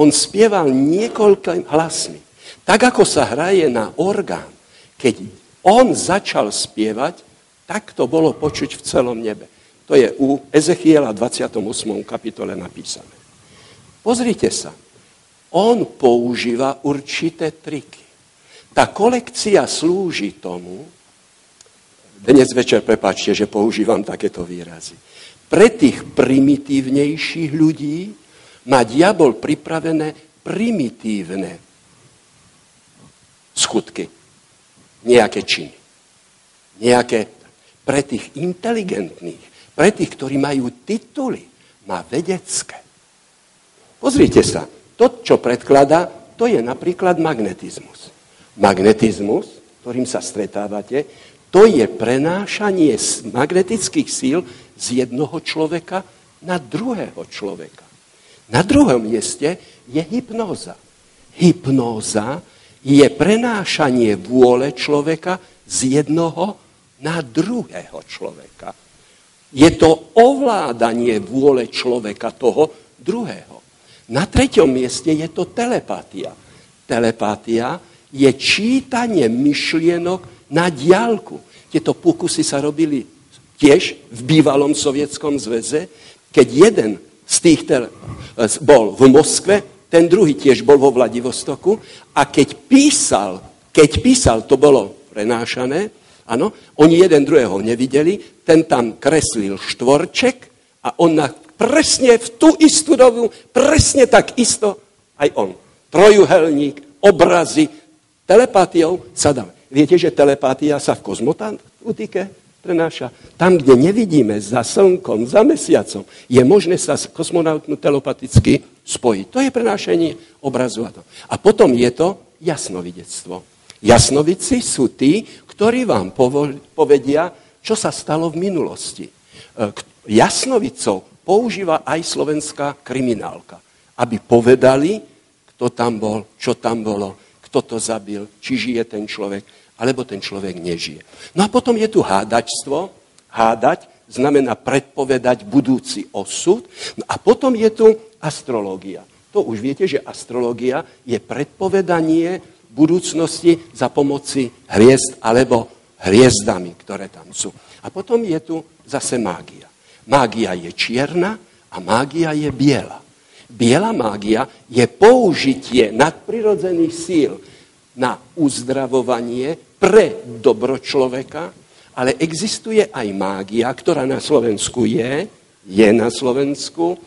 On spieval niekoľko hlasmi. Tak, ako sa hraje na orgán. Keď on začal spievať, tak to bolo počuť v celom nebe. To je u Ezechiela 28. kapitole napísané. Pozrite sa. On používa určité triky. Tá kolekcia slúži tomu, dnes večer prepáčte, že používam takéto výrazy. Pre tých primitívnejších ľudí má diabol pripravené primitívne skutky, nejaké činy. Nejaké pre tých inteligentných, pre tých, ktorí majú tituly, má vedecké. Pozrite sa, to, čo predkladá, to je napríklad magnetizmus. Magnetizmus, ktorým sa stretávate, to je prenášanie magnetických síl z jednoho človeka na druhého človeka. Na druhom mieste je hypnóza. Hypnóza je prenášanie vôle človeka z jednoho na druhého človeka. Je to ovládanie vôle človeka toho druhého. Na treťom mieste je to telepatia. Telepatia je čítanie myšlienok na diálku. Tieto pokusy sa robili tiež v bývalom sovietskom zveze, keď jeden z tých tel- bol v Moskve, ten druhý tiež bol vo Vladivostoku a keď písal, keď písal, to bolo prenášané, áno, oni jeden druhého nevideli, ten tam kreslil štvorček a on na presne v tú istú dobu, presne tak isto aj on. Trojuhelník, obrazy, telepátiou sa dá. Viete, že telepátia sa v kozmonautike prenáša? Tam, kde nevidíme za slnkom, za mesiacom, je možné sa s kosmonautmi telepaticky spojiť. To je prenášanie obrazu. A potom je to jasnovidectvo. Jasnovidci sú tí, ktorí vám povedia, čo sa stalo v minulosti. E, jasnovicov používa aj slovenská kriminálka, aby povedali, kto tam bol, čo tam bolo, kto to zabil, či žije ten človek, alebo ten človek nežije. No a potom je tu hádačstvo. Hádať znamená predpovedať budúci osud. No a potom je tu astrológia. To už viete, že astrológia je predpovedanie budúcnosti za pomoci hviezd alebo hviezdami, ktoré tam sú. A potom je tu zase mágia. Mágia je čierna a mágia je biela. Biela mágia je použitie nadprirodzených síl na uzdravovanie pre dobro človeka, ale existuje aj mágia, ktorá na Slovensku je, je na Slovensku e,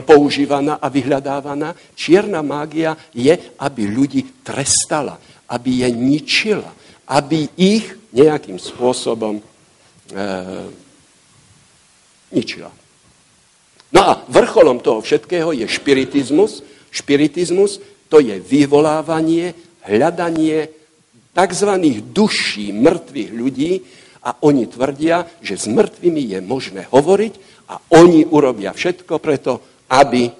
používaná a vyhľadávaná. Čierna mágia je, aby ľudí trestala, aby je ničila, aby ich nejakým spôsobom e, ničila. No a vrcholom toho všetkého je špiritizmus. Špiritizmus to je vyvolávanie, hľadanie tzv. duší mŕtvych ľudí a oni tvrdia, že s mŕtvými je možné hovoriť a oni urobia všetko preto, aby,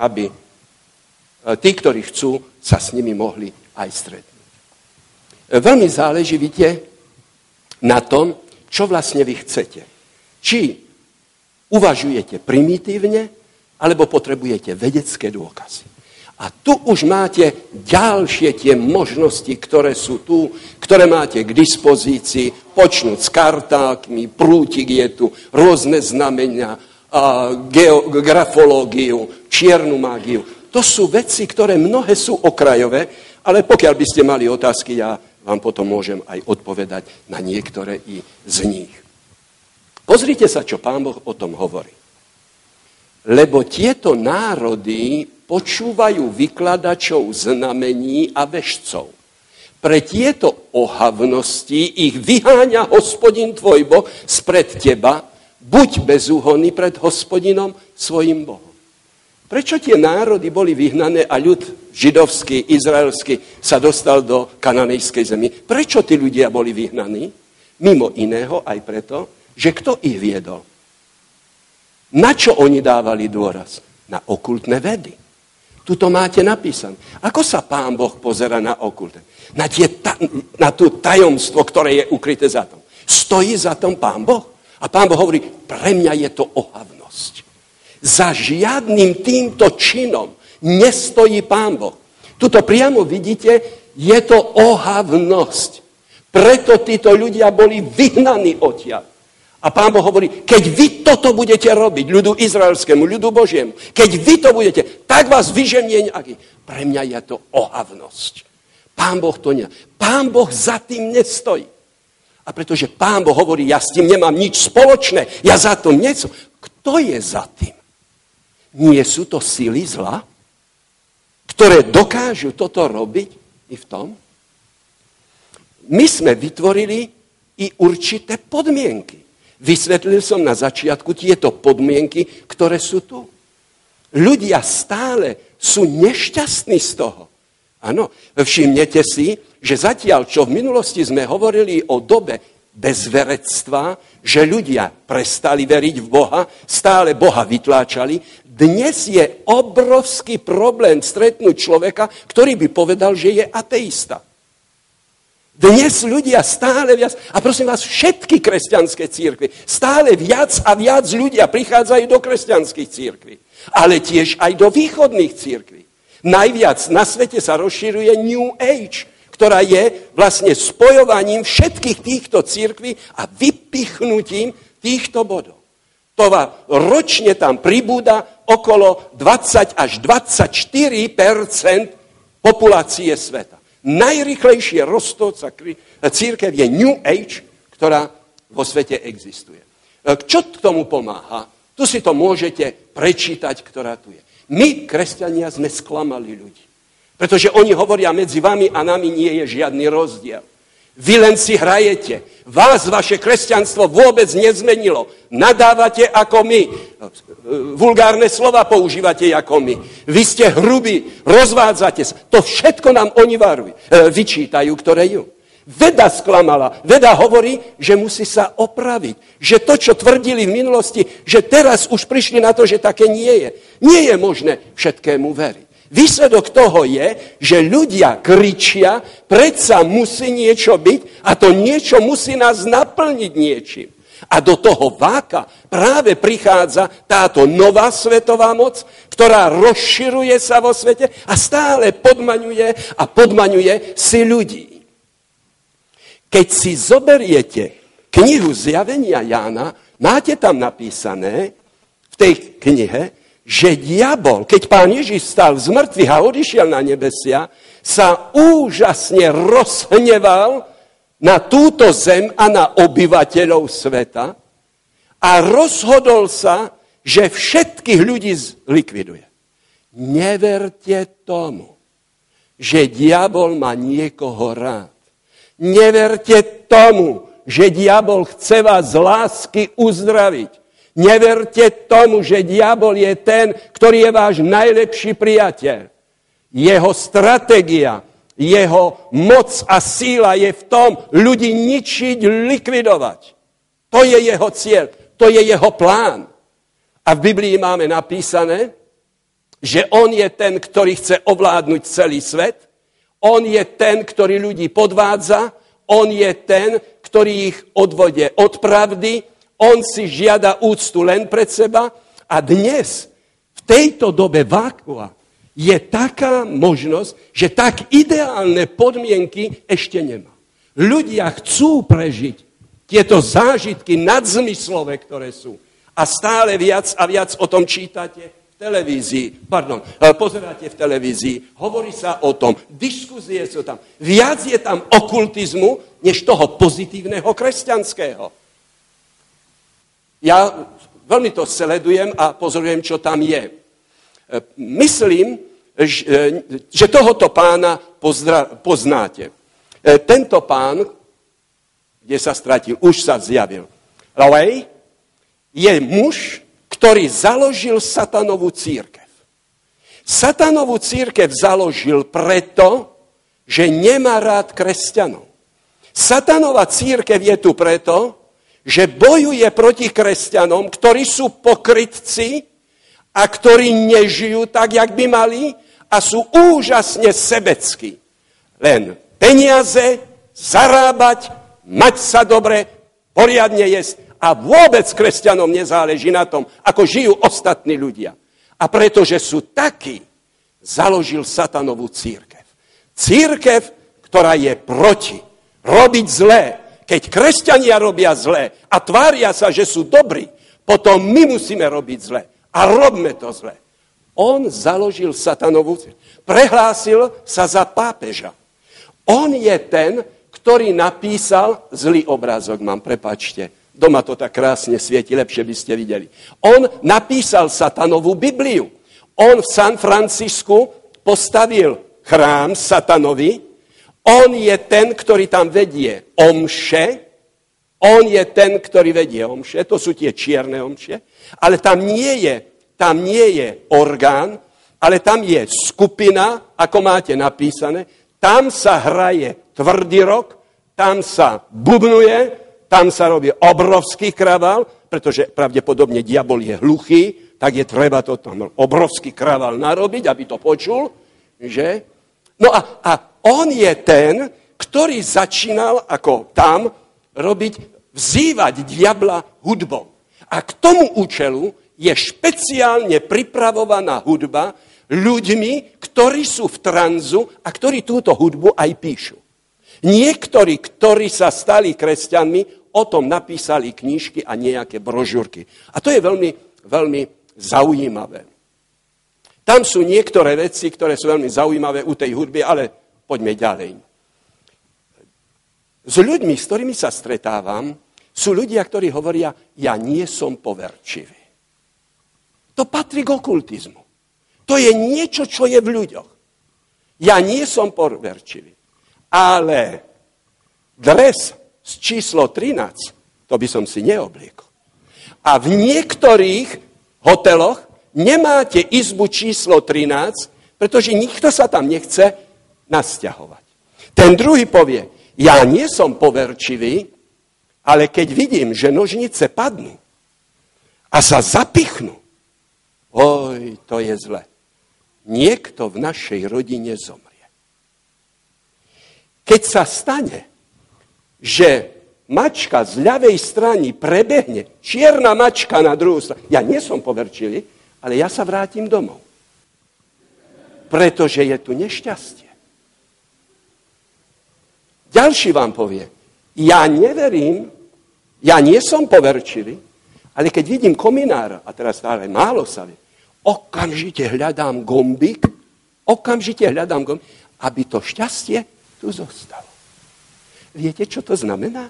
aby e, tí, ktorí chcú, sa s nimi mohli aj stretnúť. E, veľmi záleží, vidíte, na tom, čo vlastne vy chcete. Či Uvažujete primitívne, alebo potrebujete vedecké dôkazy. A tu už máte ďalšie tie možnosti, ktoré sú tu, ktoré máte k dispozícii, počnúť s kartákmi, prútik je tu, rôzne znamenia, geografológiu, čiernu mágiu. To sú veci, ktoré mnohé sú okrajové, ale pokiaľ by ste mali otázky, ja vám potom môžem aj odpovedať na niektoré i z nich. Pozrite sa, čo pán Boh o tom hovorí. Lebo tieto národy počúvajú vykladačov znamení a vešcov. Pre tieto ohavnosti ich vyháňa hospodin tvoj Boh spred teba, buď bezúhonný pred hospodinom svojim Bohom. Prečo tie národy boli vyhnané a ľud židovský, izraelský sa dostal do kananejskej zemi? Prečo tí ľudia boli vyhnaní? Mimo iného aj preto, že kto ich viedol? Na čo oni dávali dôraz? Na okultné vedy. Tuto máte napísané. Ako sa pán Boh pozera na okulte? Na, tie ta, na tú tajomstvo, ktoré je ukryté za tom. Stojí za tom pán Boh? A pán Boh hovorí, pre mňa je to ohavnosť. Za žiadnym týmto činom nestojí pán Boh. Tuto priamo vidíte, je to ohavnosť. Preto títo ľudia boli vyhnaní odtiaľ. A pán Boh hovorí, keď vy toto budete robiť, ľudu izraelskému, ľudu Božiemu, keď vy to budete, tak vás vyženie nejaký. Pre mňa je to ohavnosť. Pán Boh to nie. Pán Boh za tým nestojí. A pretože pán Boh hovorí, ja s tým nemám nič spoločné, ja za to nieco. Kto je za tým? Nie sú to sily zla, ktoré dokážu toto robiť i v tom? My sme vytvorili i určité podmienky. Vysvetlil som na začiatku tieto podmienky, ktoré sú tu. Ľudia stále sú nešťastní z toho. Áno, všimnete si, že zatiaľ, čo v minulosti sme hovorili o dobe bezverectva, že ľudia prestali veriť v Boha, stále Boha vytláčali, dnes je obrovský problém stretnúť človeka, ktorý by povedal, že je ateista. Dnes ľudia stále viac, a prosím vás, všetky kresťanské církvy, stále viac a viac ľudia prichádzajú do kresťanských církví, ale tiež aj do východných církví. Najviac na svete sa rozširuje New Age, ktorá je vlastne spojovaním všetkých týchto církví a vypichnutím týchto bodov. To ročne tam pribúda okolo 20 až 24% populácie sveta najrychlejšie rostúca církev je New Age, ktorá vo svete existuje. E, čo k tomu pomáha? Tu si to môžete prečítať, ktorá tu je. My, kresťania, sme sklamali ľudí. Pretože oni hovoria, medzi vami a nami nie je žiadny rozdiel. Vy len si hrajete. Vás vaše kresťanstvo vôbec nezmenilo. Nadávate ako my. Vulgárne slova používate ako my. Vy ste hrubí, rozvádzate sa. To všetko nám oni varujú, e, vyčítajú, ktoré ju. Veda sklamala. Veda hovorí, že musí sa opraviť. Že to, čo tvrdili v minulosti, že teraz už prišli na to, že také nie je. Nie je možné všetkému veriť. Výsledok toho je, že ľudia kričia, predsa musí niečo byť a to niečo musí nás naplniť niečím. A do toho váka práve prichádza táto nová svetová moc, ktorá rozširuje sa vo svete a stále podmaňuje a podmaňuje si ľudí. Keď si zoberiete knihu Zjavenia Jána, máte tam napísané v tej knihe, že diabol, keď pán Ježiš stal z mŕtvych a odišiel na nebesia, sa úžasne rozhneval na túto zem a na obyvateľov sveta a rozhodol sa, že všetkých ľudí zlikviduje. Neverte tomu, že diabol má niekoho rád. Neverte tomu, že diabol chce vás z lásky uzdraviť. Neverte tomu, že diabol je ten, ktorý je váš najlepší priateľ. Jeho stratégia, jeho moc a síla je v tom ľudí ničiť, likvidovať. To je jeho cieľ, to je jeho plán. A v Biblii máme napísané, že on je ten, ktorý chce ovládnuť celý svet, on je ten, ktorý ľudí podvádza, on je ten, ktorý ich odvode od pravdy, on si žiada úctu len pred seba a dnes, v tejto dobe vákua, je taká možnosť, že tak ideálne podmienky ešte nemá. Ľudia chcú prežiť tieto zážitky nadzmyslové, ktoré sú. A stále viac a viac o tom čítate v televízii, pardon, eh, pozeráte v televízii, hovorí sa o tom, diskuzie sú tam. Viac je tam okultizmu, než toho pozitívneho kresťanského. Ja veľmi to sledujem a pozorujem, čo tam je. E, myslím, e, že tohoto pána poznáte. E, tento pán, kde sa stratil, už sa zjavil. Lej je muž, ktorý založil satanovú církev. Satanovú církev založil preto, že nemá rád kresťanov. Satanová církev je tu preto, že bojuje proti kresťanom, ktorí sú pokrytci a ktorí nežijú tak, jak by mali a sú úžasne sebeckí. Len peniaze, zarábať, mať sa dobre, poriadne jesť. A vôbec kresťanom nezáleží na tom, ako žijú ostatní ľudia. A pretože sú takí, založil satanovú církev. Církev, ktorá je proti. Robiť zlé. Keď kresťania robia zlé a tvária sa, že sú dobrí, potom my musíme robiť zlé. A robme to zlé. On založil satanovú. Prehlásil sa za pápeža. On je ten, ktorý napísal zlý obrázok, mám, prepačte. Doma to tak krásne svieti, lepšie by ste videli. On napísal satanovú Bibliu. On v San Francisku postavil chrám satanovi. On je ten, ktorý tam vedie omše. On je ten, ktorý vedie omše. To sú tie čierne omše. Ale tam nie je, tam nie je orgán, ale tam je skupina, ako máte napísané. Tam sa hraje tvrdý rok, tam sa bubnuje, tam sa robí obrovský kraval, pretože pravdepodobne diabol je hluchý, tak je treba to tam obrovský kraval narobiť, aby to počul, že? No a, a on je ten, ktorý začínal ako tam robiť, vzývať diabla hudbou. A k tomu účelu je špeciálne pripravovaná hudba ľuďmi, ktorí sú v tranzu a ktorí túto hudbu aj píšu. Niektorí, ktorí sa stali kresťanmi, o tom napísali knižky a nejaké brožúrky. A to je veľmi, veľmi zaujímavé. Tam sú niektoré veci, ktoré sú veľmi zaujímavé u tej hudby, ale poďme ďalej. S ľuďmi, s ktorými sa stretávam, sú ľudia, ktorí hovoria, ja nie som poverčivý. To patrí k okultizmu. To je niečo, čo je v ľuďoch. Ja nie som poverčivý. Ale dres z číslo 13, to by som si neobliekol. A v niektorých hoteloch nemáte izbu číslo 13, pretože nikto sa tam nechce nasťahovať. Ten druhý povie, ja nie som poverčivý, ale keď vidím, že nožnice padnú a sa zapichnú, oj, to je zle. Niekto v našej rodine zomrie. Keď sa stane, že mačka z ľavej strany prebehne, čierna mačka na druhú stranu, ja nie som poverčivý, ale ja sa vrátim domov. Pretože je tu nešťastie. Ďalší vám povie, ja neverím, ja nie som poverčivý, ale keď vidím kominára, a teraz stále málo sa vie, okamžite hľadám gombík, okamžite hľadám gombík, aby to šťastie tu zostalo. Viete, čo to znamená?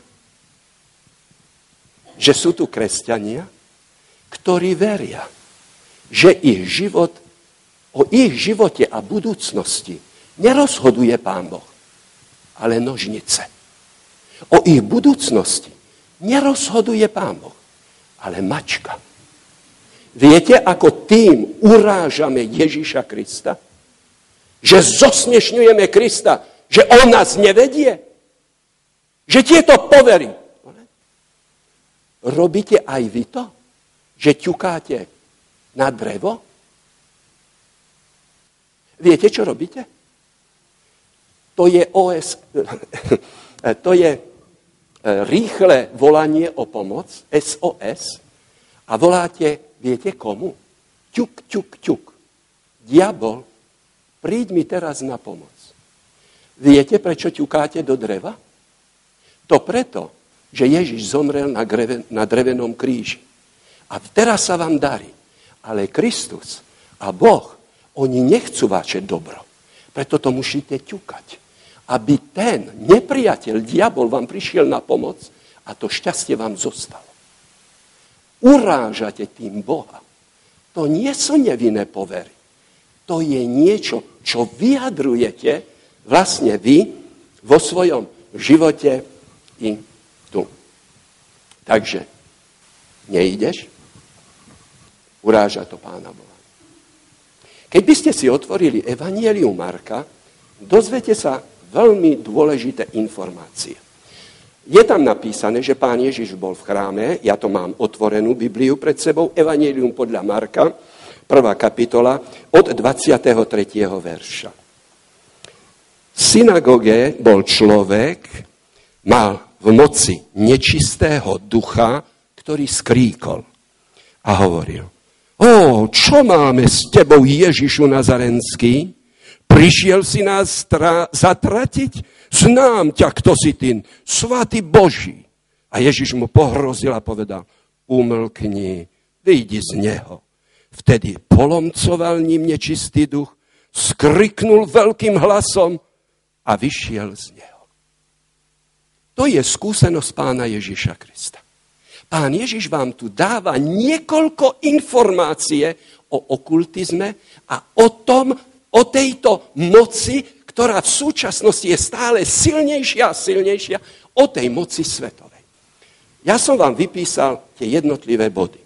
Že sú tu kresťania, ktorí veria, že ich život, o ich živote a budúcnosti nerozhoduje Pán Boh, ale nožnice. O ich budúcnosti nerozhoduje Pán Boh, ale mačka. Viete, ako tým urážame Ježíša Krista? Že zosmiešňujeme Krista, že on nás nevedie? Že tieto povery. Robíte aj vy to? Že ťukáte na drevo? Viete, čo robíte? To je OS, to je e, rýchle volanie o pomoc, SOS, a voláte, viete komu? Ťuk, ťuk, ťuk. Diabol, príď mi teraz na pomoc. Viete, prečo ťukáte do dreva? To preto, že Ježiš zomrel na, greve, na drevenom kríži. A teraz sa vám darí. Ale Kristus a Boh, oni nechcú vaše dobro. Preto to musíte ťukať. Aby ten nepriateľ, diabol, vám prišiel na pomoc a to šťastie vám zostalo. Urážate tým Boha. To nie sú nevinné povery. To je niečo, čo vyjadrujete, vlastne vy vo svojom živote i tu. Takže nejdeš, uráža to Pána Boha. Keď by ste si otvorili Evangelium Marka, dozvete sa veľmi dôležité informácie. Je tam napísané, že pán Ježiš bol v chráme, ja to mám otvorenú Bibliu pred sebou, Evangelium podľa Marka, prvá kapitola, od 23. verša. V synagóge bol človek, mal v moci nečistého ducha, ktorý skríkol a hovoril, o, čo máme s tebou, Ježišu Nazarenský? Prišiel si nás tra- zatratiť? Znám ťa, kto si ty, svatý Boží. A Ježiš mu pohrozil a povedal, umlkni, vyjdi z neho. Vtedy polomcoval ním nečistý duch, skriknul veľkým hlasom a vyšiel z neho. To je skúsenosť pána Ježiša Krista. Pán Ježiš vám tu dáva niekoľko informácie o okultizme a o tom, o tejto moci, ktorá v súčasnosti je stále silnejšia a silnejšia, o tej moci svetovej. Ja som vám vypísal tie jednotlivé body.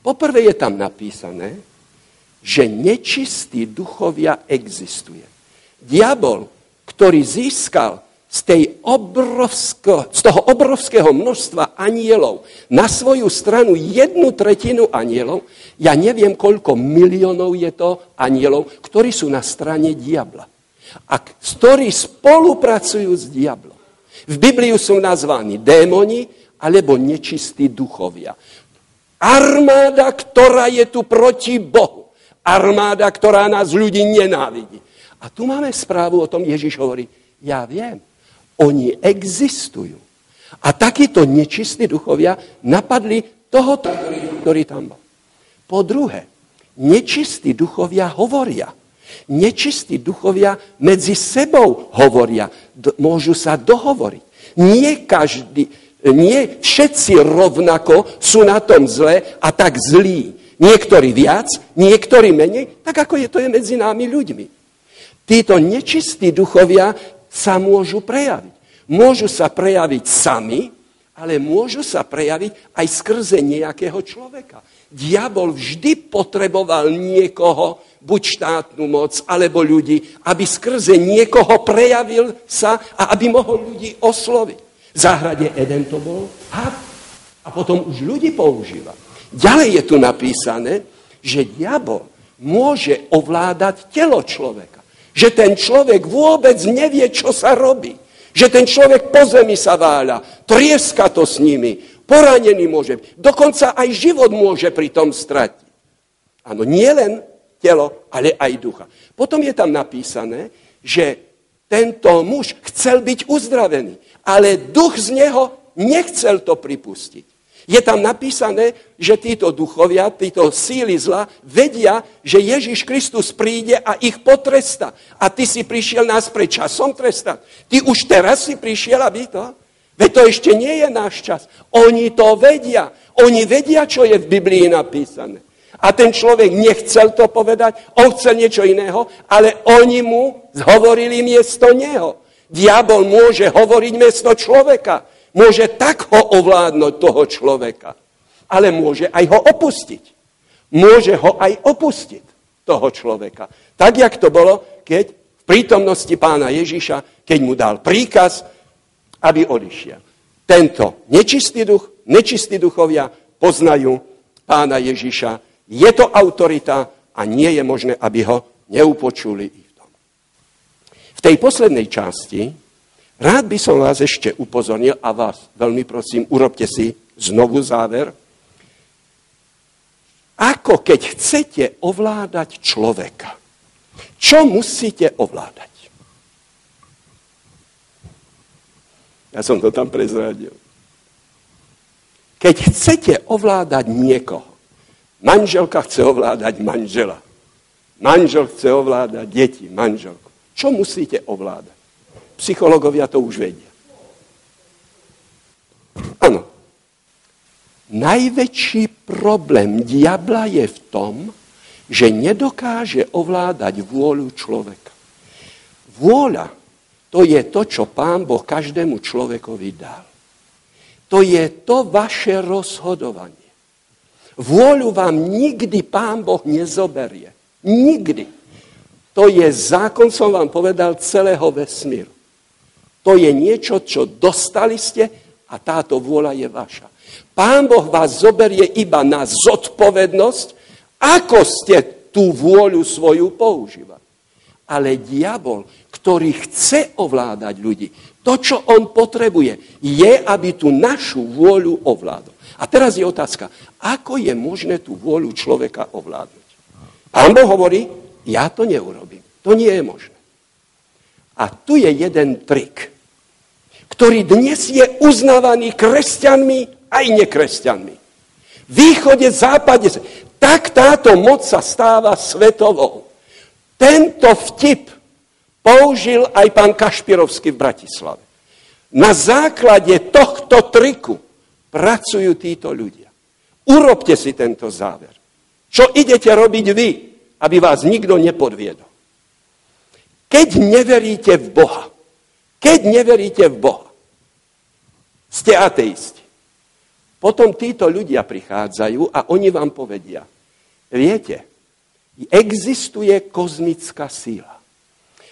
Poprvé je tam napísané, že nečistí duchovia existuje. Diabol ktorý získal z, tej obrovsko, z toho obrovského množstva anielov na svoju stranu jednu tretinu anielov, ja neviem, koľko miliónov je to anielov, ktorí sú na strane diabla. A ktorí spolupracujú s diablom. V Bibliu sú nazvaní démoni alebo nečistí duchovia. Armáda, ktorá je tu proti Bohu. Armáda, ktorá nás ľudí nenávidí. A tu máme správu o tom, Ježiš hovorí, ja viem, oni existujú. A takíto nečistí duchovia napadli tohoto, ktorý, tam bol. Po druhé, nečistí duchovia hovoria. Nečistí duchovia medzi sebou hovoria. D- môžu sa dohovoriť. Nie každý, nie všetci rovnako sú na tom zle a tak zlí. Niektorí viac, niektorí menej, tak ako je to je medzi námi ľuďmi. Títo nečistí duchovia sa môžu prejaviť. Môžu sa prejaviť sami, ale môžu sa prejaviť aj skrze nejakého človeka. Diabol vždy potreboval niekoho, buď štátnu moc, alebo ľudí, aby skrze niekoho prejavil sa a aby mohol ľudí osloviť. V záhrade Eden to bol had. A potom už ľudí používa. Ďalej je tu napísané, že diabol môže ovládať telo človeka. Že ten človek vôbec nevie, čo sa robí. Že ten človek po zemi sa váľa, trieska to s nimi, poranený môže. Dokonca aj život môže pri tom stratiť. Áno, nie len telo, ale aj ducha. Potom je tam napísané, že tento muž chcel byť uzdravený, ale duch z neho nechcel to pripustiť. Je tam napísané, že títo duchovia, títo síly zla vedia, že Ježiš Kristus príde a ich potresta. A ty si prišiel nás pre časom trestať. Ty už teraz si prišiel, aby to... Veď to ešte nie je náš čas. Oni to vedia. Oni vedia, čo je v Biblii napísané. A ten človek nechcel to povedať, on chcel niečo iného, ale oni mu zhovorili miesto neho. Diabol môže hovoriť miesto človeka. Môže tak ho ovládnuť toho človeka, ale môže aj ho opustiť. Môže ho aj opustiť, toho človeka. Tak, jak to bolo, keď v prítomnosti pána Ježiša, keď mu dal príkaz, aby odišiel. Tento nečistý duch, nečistí duchovia poznajú pána Ježiša. Je to autorita a nie je možné, aby ho neupočuli. V tej poslednej časti Rád by som vás ešte upozornil a vás veľmi prosím, urobte si znovu záver. Ako keď chcete ovládať človeka, čo musíte ovládať? Ja som to tam prezradil. Keď chcete ovládať niekoho, manželka chce ovládať manžela, manžel chce ovládať deti, manželku, čo musíte ovládať? Psychológovia to už vedia. Áno. Najväčší problém diabla je v tom, že nedokáže ovládať vôľu človeka. Vôľa to je to, čo pán Boh každému človekovi dal. To je to vaše rozhodovanie. Vôľu vám nikdy pán Boh nezoberie. Nikdy. To je zákon, som vám povedal, celého vesmíru. To je niečo, čo dostali ste a táto vôľa je vaša. Pán Boh vás zoberie iba na zodpovednosť, ako ste tú vôľu svoju používať. Ale diabol, ktorý chce ovládať ľudí, to, čo on potrebuje, je, aby tú našu vôľu ovládol. A teraz je otázka, ako je možné tú vôľu človeka ovládnuť? Pán Boh hovorí, ja to neurobím. To nie je možné. A tu je jeden trik, ktorý dnes je uznávaný kresťanmi aj nekresťanmi. Východe, západe, tak táto moc sa stáva svetovou. Tento vtip použil aj pán Kašpirovský v Bratislave. Na základe tohto triku pracujú títo ľudia. Urobte si tento záver. Čo idete robiť vy, aby vás nikto nepodviedol? Keď neveríte v Boha, keď neveríte v Boha, ste ateisti. Potom títo ľudia prichádzajú a oni vám povedia, viete, existuje kozmická síla.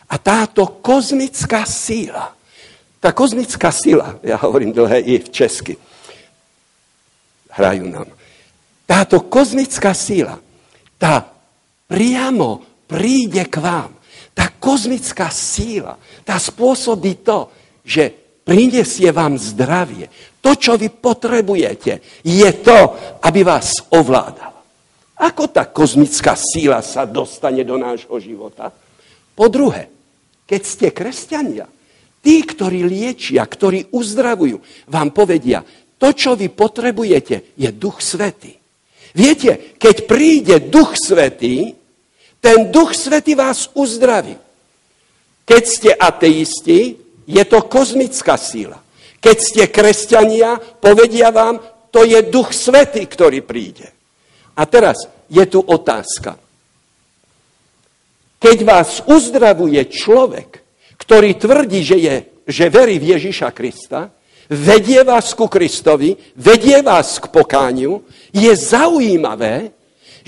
A táto kozmická síla, tá kozmická síla, ja hovorím dlhé i v česky, hrajú nám. Táto kozmická síla, tá priamo príde k vám. Tá kozmická síla, tá spôsobí to, že prinesie vám zdravie. To, čo vy potrebujete, je to, aby vás ovládal. Ako tá kozmická síla sa dostane do nášho života? Po druhé, keď ste kresťania, tí, ktorí liečia, ktorí uzdravujú, vám povedia, to, čo vy potrebujete, je Duch Svetý. Viete, keď príde Duch Svetý, ten Duch Svetý vás uzdraví. Keď ste ateisti, je to kozmická síla. Keď ste kresťania, povedia vám, to je Duch Svetý, ktorý príde. A teraz je tu otázka. Keď vás uzdravuje človek, ktorý tvrdí, že, je, že verí v Ježiša Krista, vedie vás ku Kristovi, vedie vás k pokániu, je zaujímavé,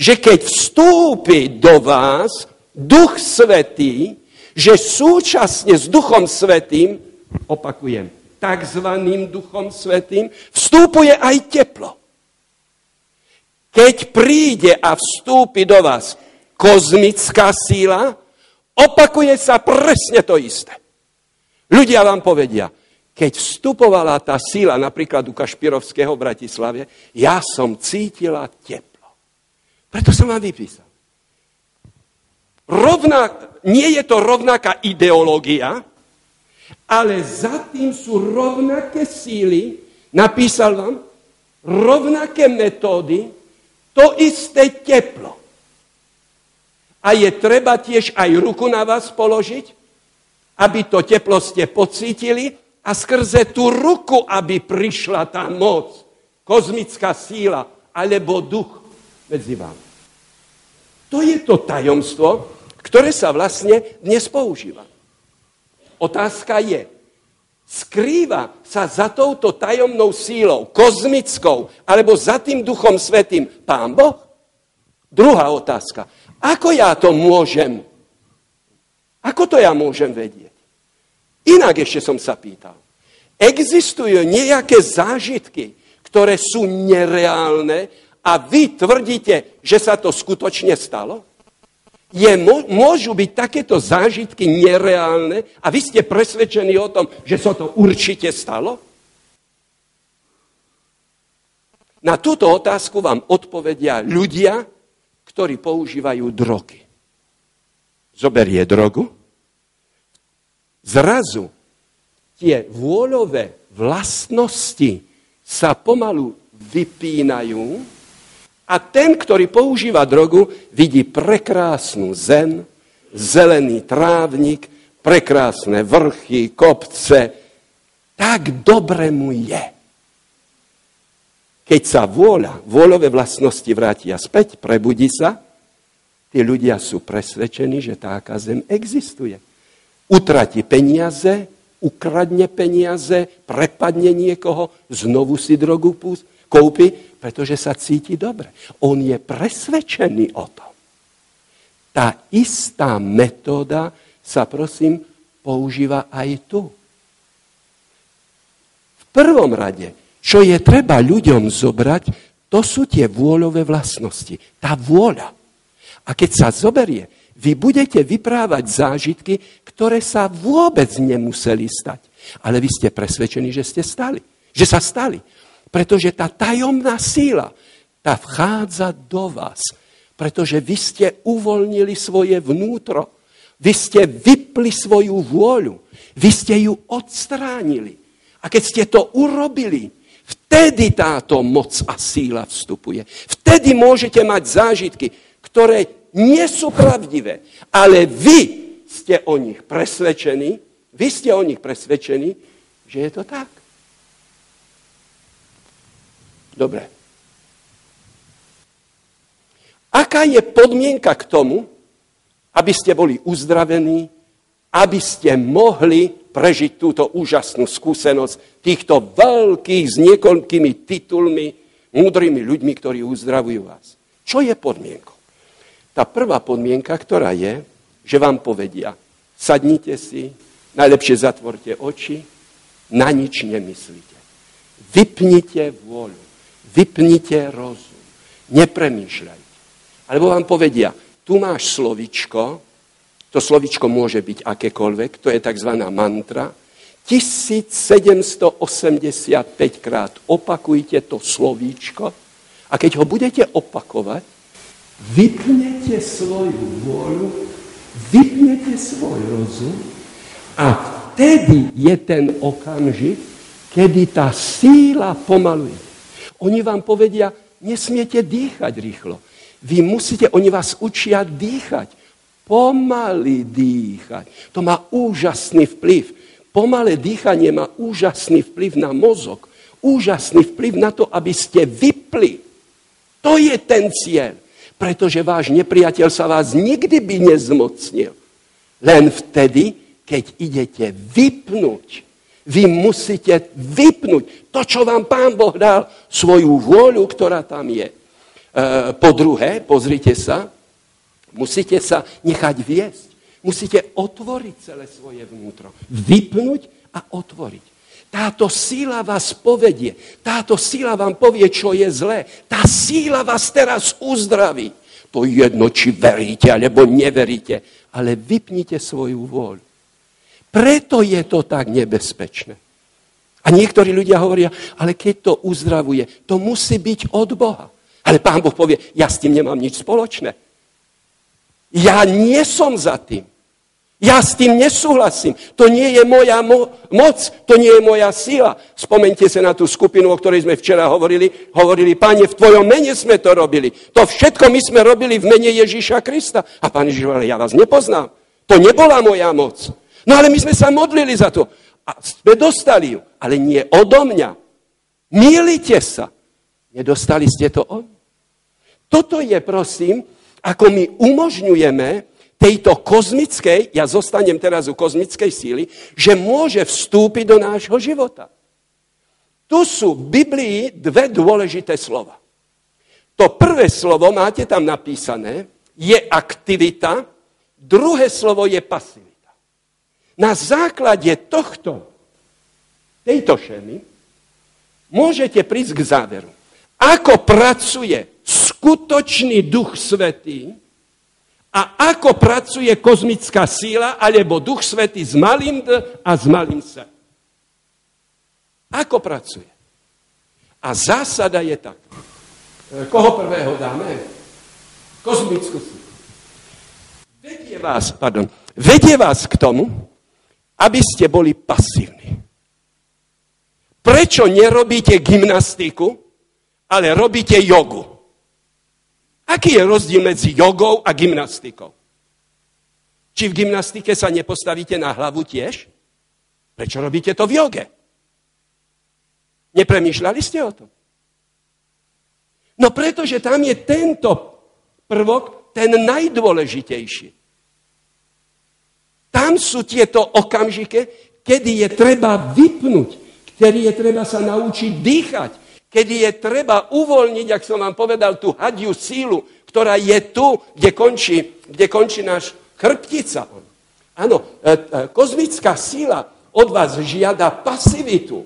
že keď vstúpi do vás Duch Svetý, že súčasne s Duchom Svetým, opakujem, takzvaným Duchom Svetým, vstúpuje aj teplo. Keď príde a vstúpi do vás kozmická síla, opakuje sa presne to isté. Ľudia vám povedia, keď vstupovala tá síla napríklad u Kašpirovského v Bratislave, ja som cítila teplo. Preto som vám vypísal. Rovná, nie je to rovnaká ideológia, ale za tým sú rovnaké síly, napísal vám, rovnaké metódy, to isté teplo. A je treba tiež aj ruku na vás položiť, aby to teplo ste pocítili a skrze tú ruku, aby prišla tá moc, kozmická síla alebo duch medzi vami. To je to tajomstvo, ktoré sa vlastne dnes používa. Otázka je, skrýva sa za touto tajomnou sílou, kozmickou, alebo za tým duchom svetým Pán Boh? Druhá otázka. Ako ja to môžem? Ako to ja môžem vedieť? Inak ešte som sa pýtal. Existujú nejaké zážitky, ktoré sú nereálne a vy tvrdíte, že sa to skutočne stalo? Je, môžu byť takéto zážitky nereálne a vy ste presvedčení o tom, že sa to určite stalo? Na túto otázku vám odpovedia ľudia, ktorí používajú drogy. Zoberie drogu, zrazu tie vôľové vlastnosti sa pomalu vypínajú a ten, ktorý používa drogu, vidí prekrásnu zem, zelený trávnik, prekrásne vrchy, kopce. Tak dobre mu je. Keď sa vôľa, vôľové vlastnosti vrátia späť, prebudí sa, tí ľudia sú presvedčení, že taká zem existuje utratí peniaze, ukradne peniaze, prepadne niekoho, znovu si drogu kúpi, pretože sa cíti dobre. On je presvedčený o tom. Tá istá metóda sa, prosím, používa aj tu. V prvom rade, čo je treba ľuďom zobrať, to sú tie vôľové vlastnosti. Tá vôľa. A keď sa zoberie, vy budete vyprávať zážitky, ktoré sa vôbec nemuseli stať. Ale vy ste presvedčení, že ste stali. Že sa stali. Pretože tá tajomná síla, tá vchádza do vás. Pretože vy ste uvoľnili svoje vnútro. Vy ste vypli svoju vôľu. Vy ste ju odstránili. A keď ste to urobili, vtedy táto moc a síla vstupuje. Vtedy môžete mať zážitky, ktoré nie sú pravdivé, ale vy ste o nich presvedčení, vy ste o nich presvedčení, že je to tak. Dobre. Aká je podmienka k tomu, aby ste boli uzdravení, aby ste mohli prežiť túto úžasnú skúsenosť týchto veľkých s niekoľkými titulmi, múdrymi ľuďmi, ktorí uzdravujú vás. Čo je podmienkou? Tá prvá podmienka, ktorá je, že vám povedia, sadnite si, najlepšie zatvorte oči, na nič nemyslíte. Vypnite vôľu, vypnite rozum, nepremýšľajte. Alebo vám povedia, tu máš slovičko, to slovičko môže byť akékoľvek, to je tzv. mantra. 1785 krát opakujte to slovíčko a keď ho budete opakovať, vypnete svoju vôľu, vypnete svoj rozum a vtedy je ten okamžik, kedy tá síla pomaluje. Oni vám povedia, nesmiete dýchať rýchlo. Vy musíte, oni vás učia dýchať. Pomaly dýchať. To má úžasný vplyv. Pomalé dýchanie má úžasný vplyv na mozog. Úžasný vplyv na to, aby ste vypli. To je ten cieľ pretože váš nepriateľ sa vás nikdy by nezmocnil. Len vtedy, keď idete vypnúť. Vy musíte vypnúť to, čo vám Pán Boh dal, svoju vôľu, ktorá tam je. E, po druhé, pozrite sa, musíte sa nechať viesť. Musíte otvoriť celé svoje vnútro. Vypnúť a otvoriť. Táto síla vás povedie. Táto síla vám povie, čo je zlé. Tá síla vás teraz uzdraví. To jedno, či veríte, alebo neveríte. Ale vypnite svoju vôľu. Preto je to tak nebezpečné. A niektorí ľudia hovoria, ale keď to uzdravuje, to musí byť od Boha. Ale pán Boh povie, ja s tým nemám nič spoločné. Ja nie som za tým. Ja s tým nesúhlasím. To nie je moja mo- moc, to nie je moja sila. Spomente sa na tú skupinu, o ktorej sme včera hovorili. Hovorili, páne, v tvojom mene sme to robili. To všetko my sme robili v mene Ježíša Krista. A pán Ježíš hovoril, ja vás nepoznám. To nebola moja moc. No ale my sme sa modlili za to. A sme dostali ju. Ale nie odo mňa. Mýlite sa. Nedostali ste to od Toto je, prosím, ako my umožňujeme, tejto kozmickej, ja zostanem teraz u kozmickej síly, že môže vstúpiť do nášho života. Tu sú v Biblii dve dôležité slova. To prvé slovo, máte tam napísané, je aktivita, druhé slovo je pasivita. Na základe tohto, tejto šemy, môžete prísť k záveru. Ako pracuje skutočný duch svetý, a ako pracuje kozmická síla alebo duch svety s malým D a s malým S. Ako pracuje? A zásada je tak. E, koho prvého dáme? Kozmickú sílu. Vedie vás, pardon, vedie vás k tomu, aby ste boli pasívni. Prečo nerobíte gymnastiku, ale robíte jogu? Aký je rozdiel medzi jogou a gymnastikou? Či v gymnastike sa nepostavíte na hlavu tiež? Prečo robíte to v joge? Nepremýšľali ste o tom? No pretože tam je tento prvok ten najdôležitejší. Tam sú tieto okamžike, kedy je treba vypnúť, kedy je treba sa naučiť dýchať, kedy je treba uvoľniť, ak som vám povedal, tú hadiu sílu, ktorá je tu, kde končí, kde končí náš chrbtica. Áno, e, e, kozmická síla od vás žiada pasivitu.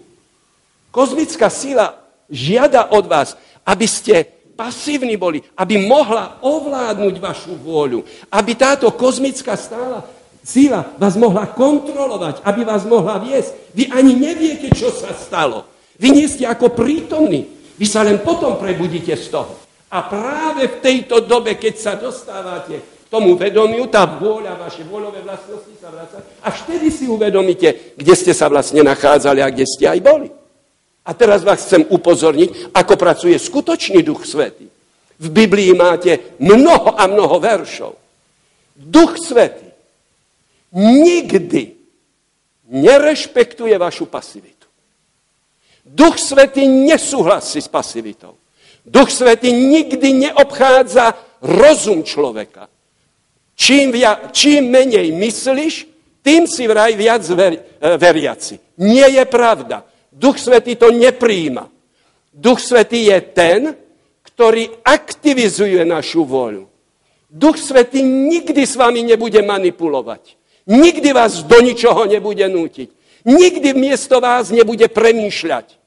Kozmická síla žiada od vás, aby ste pasívni boli, aby mohla ovládnuť vašu vôľu, aby táto kozmická stála Sila vás mohla kontrolovať, aby vás mohla viesť. Vy ani neviete, čo sa stalo. Vy nie ste ako prítomní. Vy sa len potom prebudíte z toho. A práve v tejto dobe, keď sa dostávate k tomu vedomiu, tá vôľa, vaše vôľové vlastnosti sa vracajú, až vtedy si uvedomíte, kde ste sa vlastne nachádzali a kde ste aj boli. A teraz vás chcem upozorniť, ako pracuje skutočný Duch Svetý. V Biblii máte mnoho a mnoho veršov. Duch Svetý nikdy nerešpektuje vašu pasivitu. Duch Svetý nesúhlasí s pasivitou. Duch Svetý nikdy neobchádza rozum človeka. Čím, via, čím menej myslíš, tým si vraj viac ver, e, veriaci. Nie je pravda. Duch Svetý to nepríjima. Duch Svetý je ten, ktorý aktivizuje našu voľu. Duch Svetý nikdy s vami nebude manipulovať. Nikdy vás do ničoho nebude nútiť. Nikdy miesto vás nebude premýšľať.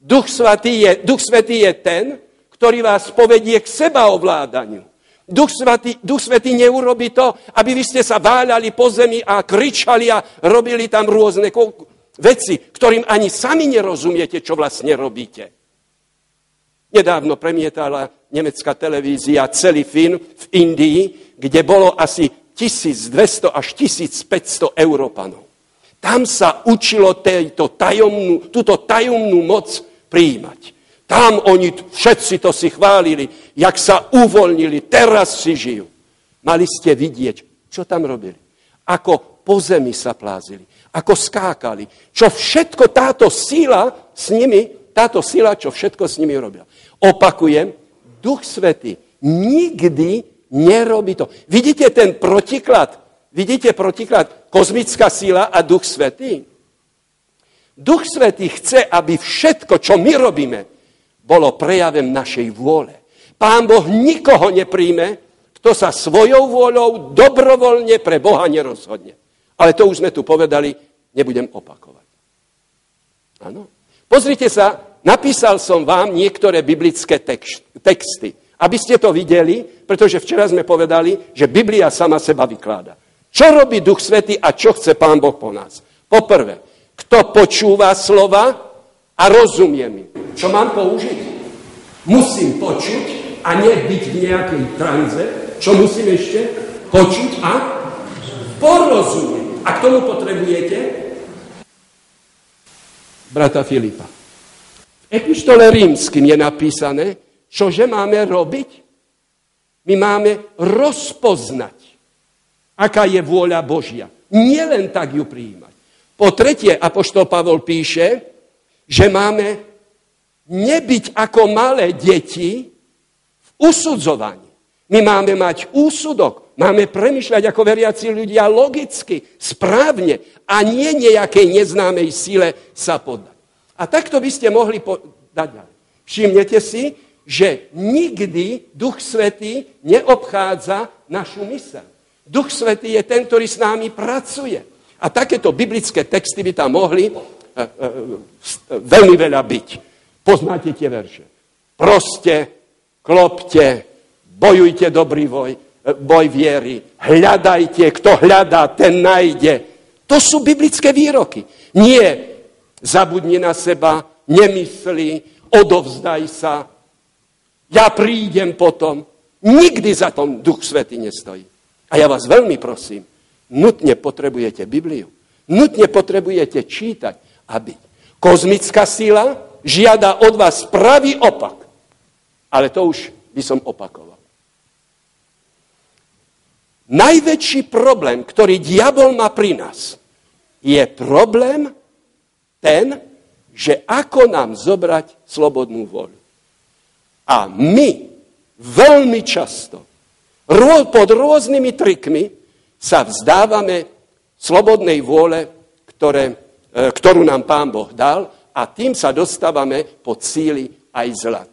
Duch Svetý je, Duch Svetý je ten, ktorý vás povedie k seba ovládaniu. Duch Svetý, Duch Svetý neurobi to, aby vy ste sa váľali po zemi a kričali a robili tam rôzne veci, ktorým ani sami nerozumiete, čo vlastne robíte. Nedávno premietala nemecká televízia celý film v Indii, kde bolo asi 1200 až 1500 Európanov. Tam sa učilo tejto tajomnú, túto tajomnú moc prijímať. Tam oni všetci to si chválili, jak sa uvoľnili, teraz si žijú. Mali ste vidieť, čo tam robili. Ako po zemi sa plázili, ako skákali, čo všetko táto sila s nimi, táto sila, čo všetko s nimi robila. Opakujem, Duch Svety nikdy Nerobí to. Vidíte ten protiklad? Vidíte protiklad? Kozmická síla a Duch Svetý? Duch Svetý chce, aby všetko, čo my robíme, bolo prejavem našej vôle. Pán Boh nikoho nepríjme, kto sa svojou vôľou dobrovoľne pre Boha nerozhodne. Ale to už sme tu povedali, nebudem opakovať. Áno. Pozrite sa, napísal som vám niektoré biblické texty. Aby ste to videli, pretože včera sme povedali, že Biblia sama seba vykláda. Čo robí Duch Svety a čo chce Pán Boh po nás? Poprvé, kto počúva slova a rozumie mi. Čo mám použiť? Musím počuť a nebyť v nejakej tranze. Čo musím ešte? Počuť a porozumieť. A k tomu potrebujete brata Filipa. V epištole rímským je napísané, Čože máme robiť? My máme rozpoznať, aká je vôľa Božia. Nielen tak ju prijímať. Po tretie, Apoštol Pavol píše, že máme nebyť ako malé deti v usudzovaní. My máme mať úsudok, máme premyšľať ako veriaci ľudia logicky, správne a nie nejakej neznámej sile sa poddať. A takto by ste mohli dať ďalej. Všimnete si, že nikdy Duch Svetý neobchádza našu mysel. Duch Svetý je ten, ktorý s námi pracuje. A takéto biblické texty by tam mohli e, e, veľmi veľa byť. Poznáte tie verše. Proste, klopte, bojujte dobrý boj, e, boj viery, hľadajte, kto hľadá, ten nájde. To sú biblické výroky. Nie zabudni na seba, nemyslí, odovzdaj sa, ja prídem potom. Nikdy za tom Duch Svety nestojí. A ja vás veľmi prosím, nutne potrebujete Bibliu. Nutne potrebujete čítať a byť. Kozmická sila žiada od vás pravý opak. Ale to už by som opakoval. Najväčší problém, ktorý diabol má pri nás, je problém ten, že ako nám zobrať slobodnú voľu. A my veľmi často pod rôznymi trikmi sa vzdávame slobodnej vôle, ktoré, e, ktorú nám Pán Boh dal a tým sa dostávame pod síly aj zlat.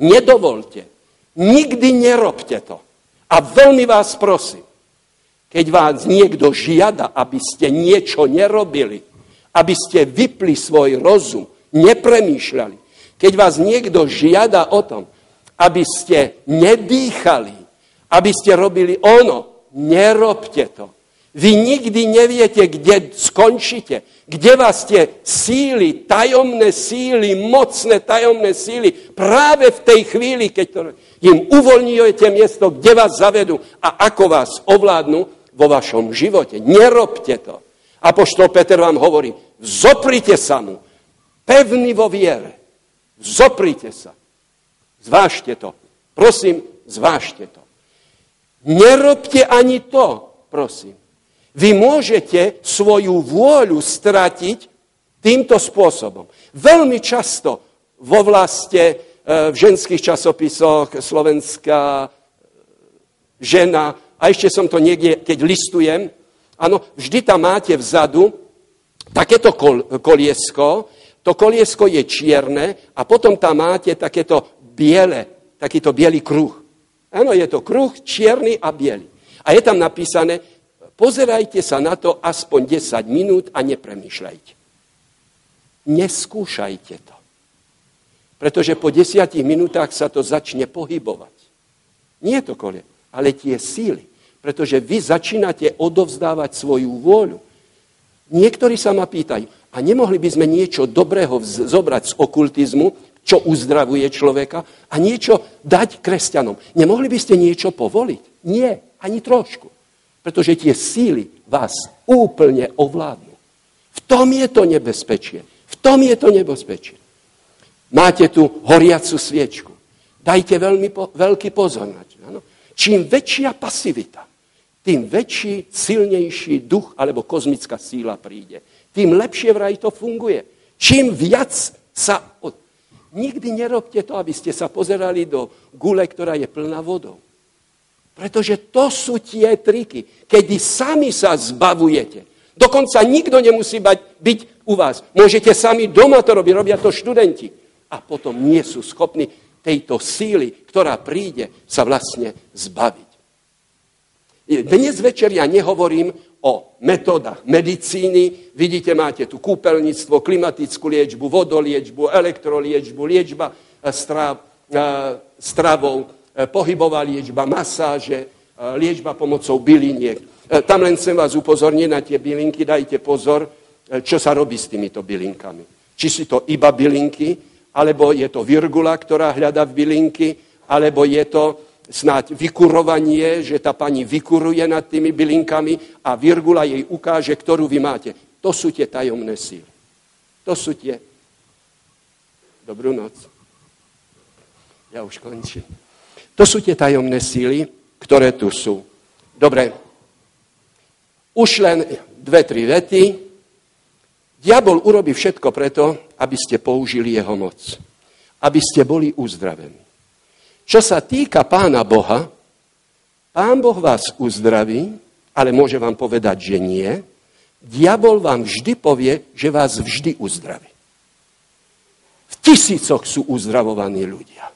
Nedovolte, nikdy nerobte to. A veľmi vás prosím, keď vás niekto žiada, aby ste niečo nerobili, aby ste vypli svoj rozum, nepremýšľali, keď vás niekto žiada o tom, aby ste nedýchali, aby ste robili ono. Nerobte to. Vy nikdy neviete, kde skončíte, kde vás tie síly, tajomné síly, mocné tajomné síly, práve v tej chvíli, keď im uvoľňujete miesto, kde vás zavedú a ako vás ovládnu vo vašom živote. Nerobte to. Apoštol Peter vám hovorí, zoprite sa mu, pevný vo viere. Zoprite sa. Zvážte to. Prosím, zvážte to. Nerobte ani to, prosím. Vy môžete svoju vôľu stratiť týmto spôsobom. Veľmi často vo vlaste, e, v ženských časopisoch, slovenská e, žena, a ešte som to niekde, keď listujem, áno, vždy tam máte vzadu takéto kol, koliesko, to koliesko je čierne a potom tam máte takéto biele, takýto biely kruh. Áno, je to kruh čierny a biely. A je tam napísané, Pozerajte sa na to aspoň 10 minút a nepremýšľajte. Neskúšajte to. Pretože po 10 minútach sa to začne pohybovať. Nie to kole, ale tie síly. Pretože vy začínate odovzdávať svoju vôľu. Niektorí sa ma pýtajú, a nemohli by sme niečo dobrého zobrať z okultizmu, čo uzdravuje človeka, a niečo dať kresťanom. Nemohli by ste niečo povoliť? Nie, ani trošku pretože tie síly vás úplne ovládnu. V tom je to nebezpečie. V tom je to nebezpečie. Máte tu horiacu sviečku. Dajte veľmi po, veľký pozor na to. Ano? Čím väčšia pasivita, tým väčší, silnejší duch alebo kozmická síla príde. Tým lepšie vraj to funguje. Čím viac sa... Nikdy nerobte to, aby ste sa pozerali do gule, ktorá je plná vodou. Pretože to sú tie triky, kedy sami sa zbavujete. Dokonca nikto nemusí byť u vás. Môžete sami doma to robiť, robia to študenti. A potom nie sú schopní tejto síly, ktorá príde, sa vlastne zbaviť. Dnes večer ja nehovorím o metodách medicíny. Vidíte, máte tu kúpeľníctvo, klimatickú liečbu, vodoliečbu, elektroliečbu, liečba eh, strav, eh, stravou, E, pohybová liečba, masáže, e, liečba pomocou byliniek. E, tam len chcem vás upozorniť na tie bylinky, dajte pozor, čo sa robí s týmito bylinkami. Či si to iba bylinky, alebo je to virgula, ktorá hľada v bylinky, alebo je to snáď vykurovanie, že tá pani vykuruje nad tými bylinkami a virgula jej ukáže, ktorú vy máte. To sú tie tajomné síly. To sú tie... Dobrú noc. Ja už končím. To sú tie tajomné síly, ktoré tu sú. Dobre, už len dve, tri vety. Diabol urobí všetko preto, aby ste použili jeho moc. Aby ste boli uzdravení. Čo sa týka pána Boha, pán Boh vás uzdraví, ale môže vám povedať, že nie. Diabol vám vždy povie, že vás vždy uzdraví. V tisícoch sú uzdravovaní ľudia.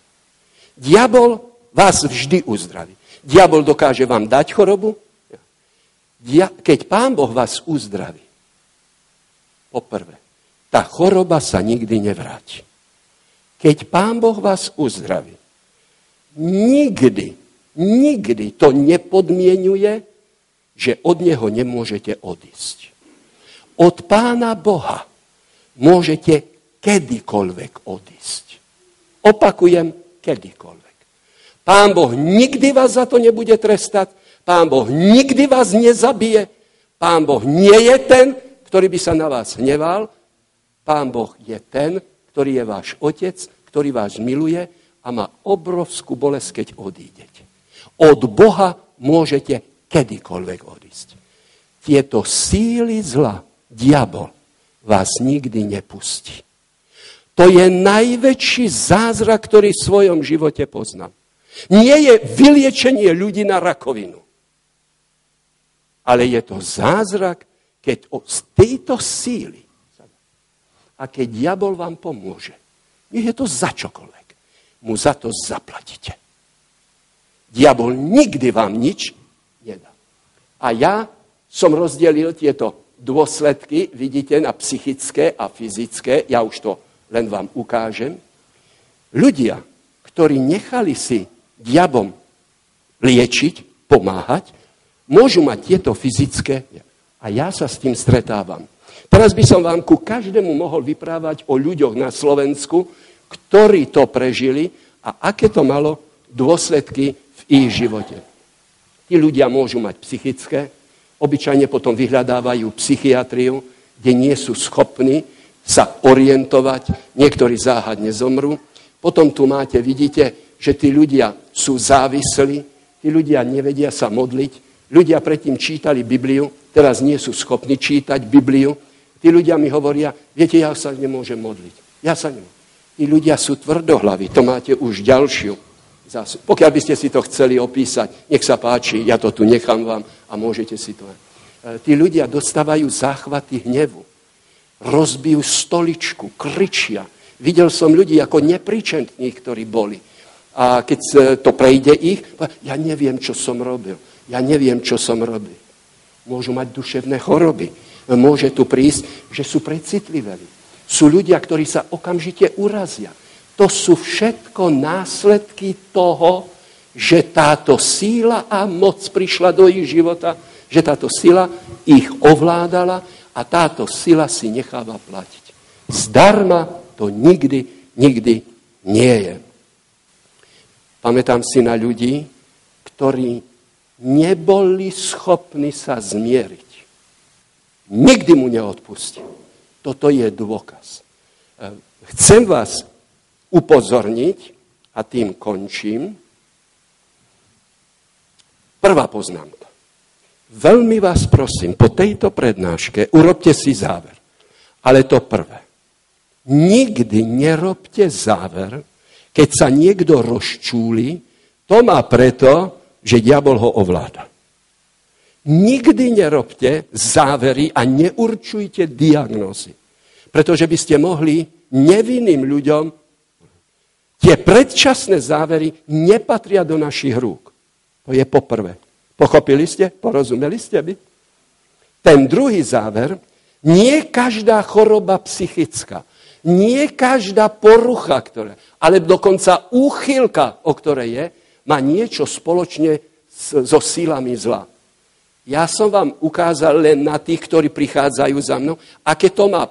Diabol vás vždy uzdraví. Diabol dokáže vám dať chorobu? Keď pán Boh vás uzdraví, poprvé, tá choroba sa nikdy nevráti. Keď pán Boh vás uzdraví, nikdy, nikdy to nepodmienuje, že od neho nemôžete odísť. Od pána Boha môžete kedykoľvek odísť. Opakujem, kedykoľvek. Pán Boh nikdy vás za to nebude trestať. Pán Boh nikdy vás nezabije. Pán Boh nie je ten, ktorý by sa na vás hneval. Pán Boh je ten, ktorý je váš otec, ktorý vás miluje a má obrovskú bolesť, keď odídete. Od Boha môžete kedykoľvek odísť. Tieto síly zla, diabol, vás nikdy nepustí. To je najväčší zázrak, ktorý v svojom živote poznám. Nie je vyliečenie ľudí na rakovinu. Ale je to zázrak, keď z tejto síly a keď diabol vám pomôže, nech je to za čokoľvek, mu za to zaplatíte. Diabol nikdy vám nič nedá. A ja som rozdelil tieto dôsledky, vidíte, na psychické a fyzické, ja už to len vám ukážem. Ľudia, ktorí nechali si diabom liečiť, pomáhať, môžu mať tieto fyzické. A ja sa s tým stretávam. Teraz by som vám ku každému mohol vyprávať o ľuďoch na Slovensku, ktorí to prežili a aké to malo dôsledky v ich živote. Tí ľudia môžu mať psychické, obyčajne potom vyhľadávajú psychiatriu, kde nie sú schopní sa orientovať, niektorí záhadne zomrú. Potom tu máte, vidíte, že tí ľudia sú závislí, tí ľudia nevedia sa modliť, ľudia predtým čítali Bibliu, teraz nie sú schopní čítať Bibliu. Tí ľudia mi hovoria, viete, ja sa nemôžem modliť. Ja sa nemôžem. Tí ľudia sú tvrdohlaví, to máte už ďalšiu zásobu. Pokiaľ by ste si to chceli opísať, nech sa páči, ja to tu nechám vám a môžete si to. E, tí ľudia dostávajú záchvaty hnevu, rozbijú stoličku, kričia. Videl som ľudí ako nepričentní, ktorí boli. A keď to prejde ich, ja neviem, čo som robil. Ja neviem, čo som robil. Môžu mať duševné choroby. Môže tu prísť, že sú precitliveli. Sú ľudia, ktorí sa okamžite urazia. To sú všetko následky toho, že táto síla a moc prišla do ich života, že táto sila ich ovládala a táto sila si necháva platiť. Zdarma to nikdy, nikdy nie je. Pamätám si na ľudí, ktorí neboli schopní sa zmieriť. Nikdy mu neodpustil. Toto je dôkaz. E, chcem vás upozorniť, a tým končím, prvá poznámka. Veľmi vás prosím, po tejto prednáške urobte si záver. Ale to prvé. Nikdy nerobte záver, keď sa niekto rozčúli, to má preto, že diabol ho ovláda. Nikdy nerobte závery a neurčujte diagnózy. Pretože by ste mohli nevinným ľuďom tie predčasné závery nepatria do našich rúk. To je poprvé. Pochopili ste? Porozumeli ste by? Ten druhý záver, nie každá choroba psychická, nie každá porucha, ktorá, ale dokonca úchylka, o ktorej je, má niečo spoločne so sílami zla. Ja som vám ukázal len na tých, ktorí prichádzajú za mnou, aké to má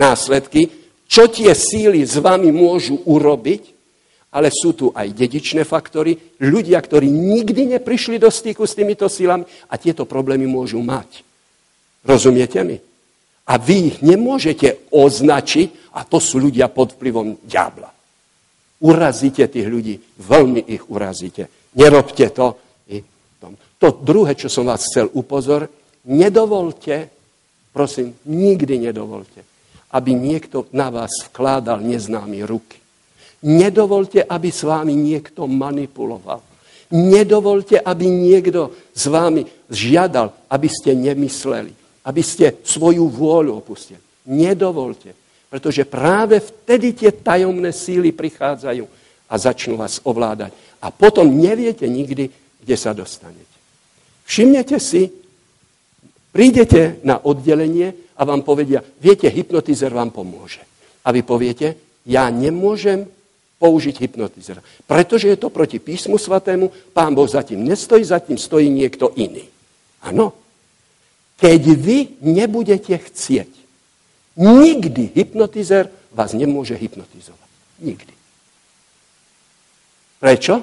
následky, čo tie síly s vami môžu urobiť, ale sú tu aj dedičné faktory, ľudia, ktorí nikdy neprišli do styku s týmito sílami a tieto problémy môžu mať. Rozumiete mi? A vy ich nemôžete označiť, a to sú ľudia pod vplyvom diabla. Urazíte tých ľudí, veľmi ich urazíte. Nerobte to. To druhé, čo som vás chcel upozor, nedovolte, prosím, nikdy nedovolte, aby niekto na vás vkládal neznámy ruky. Nedovolte, aby s vámi niekto manipuloval. Nedovolte, aby niekto s vámi žiadal, aby ste nemysleli aby ste svoju vôľu opustili. Nedovolte, pretože práve vtedy tie tajomné síly prichádzajú a začnú vás ovládať. A potom neviete nikdy, kde sa dostanete. Všimnete si, prídete na oddelenie a vám povedia, viete, hypnotizer vám pomôže. A vy poviete, ja nemôžem použiť hypnotizer. Pretože je to proti písmu svatému, pán Boh zatím nestojí, zatím stojí niekto iný. Áno, keď vy nebudete chcieť. Nikdy hypnotizer vás nemôže hypnotizovať. Nikdy. Prečo?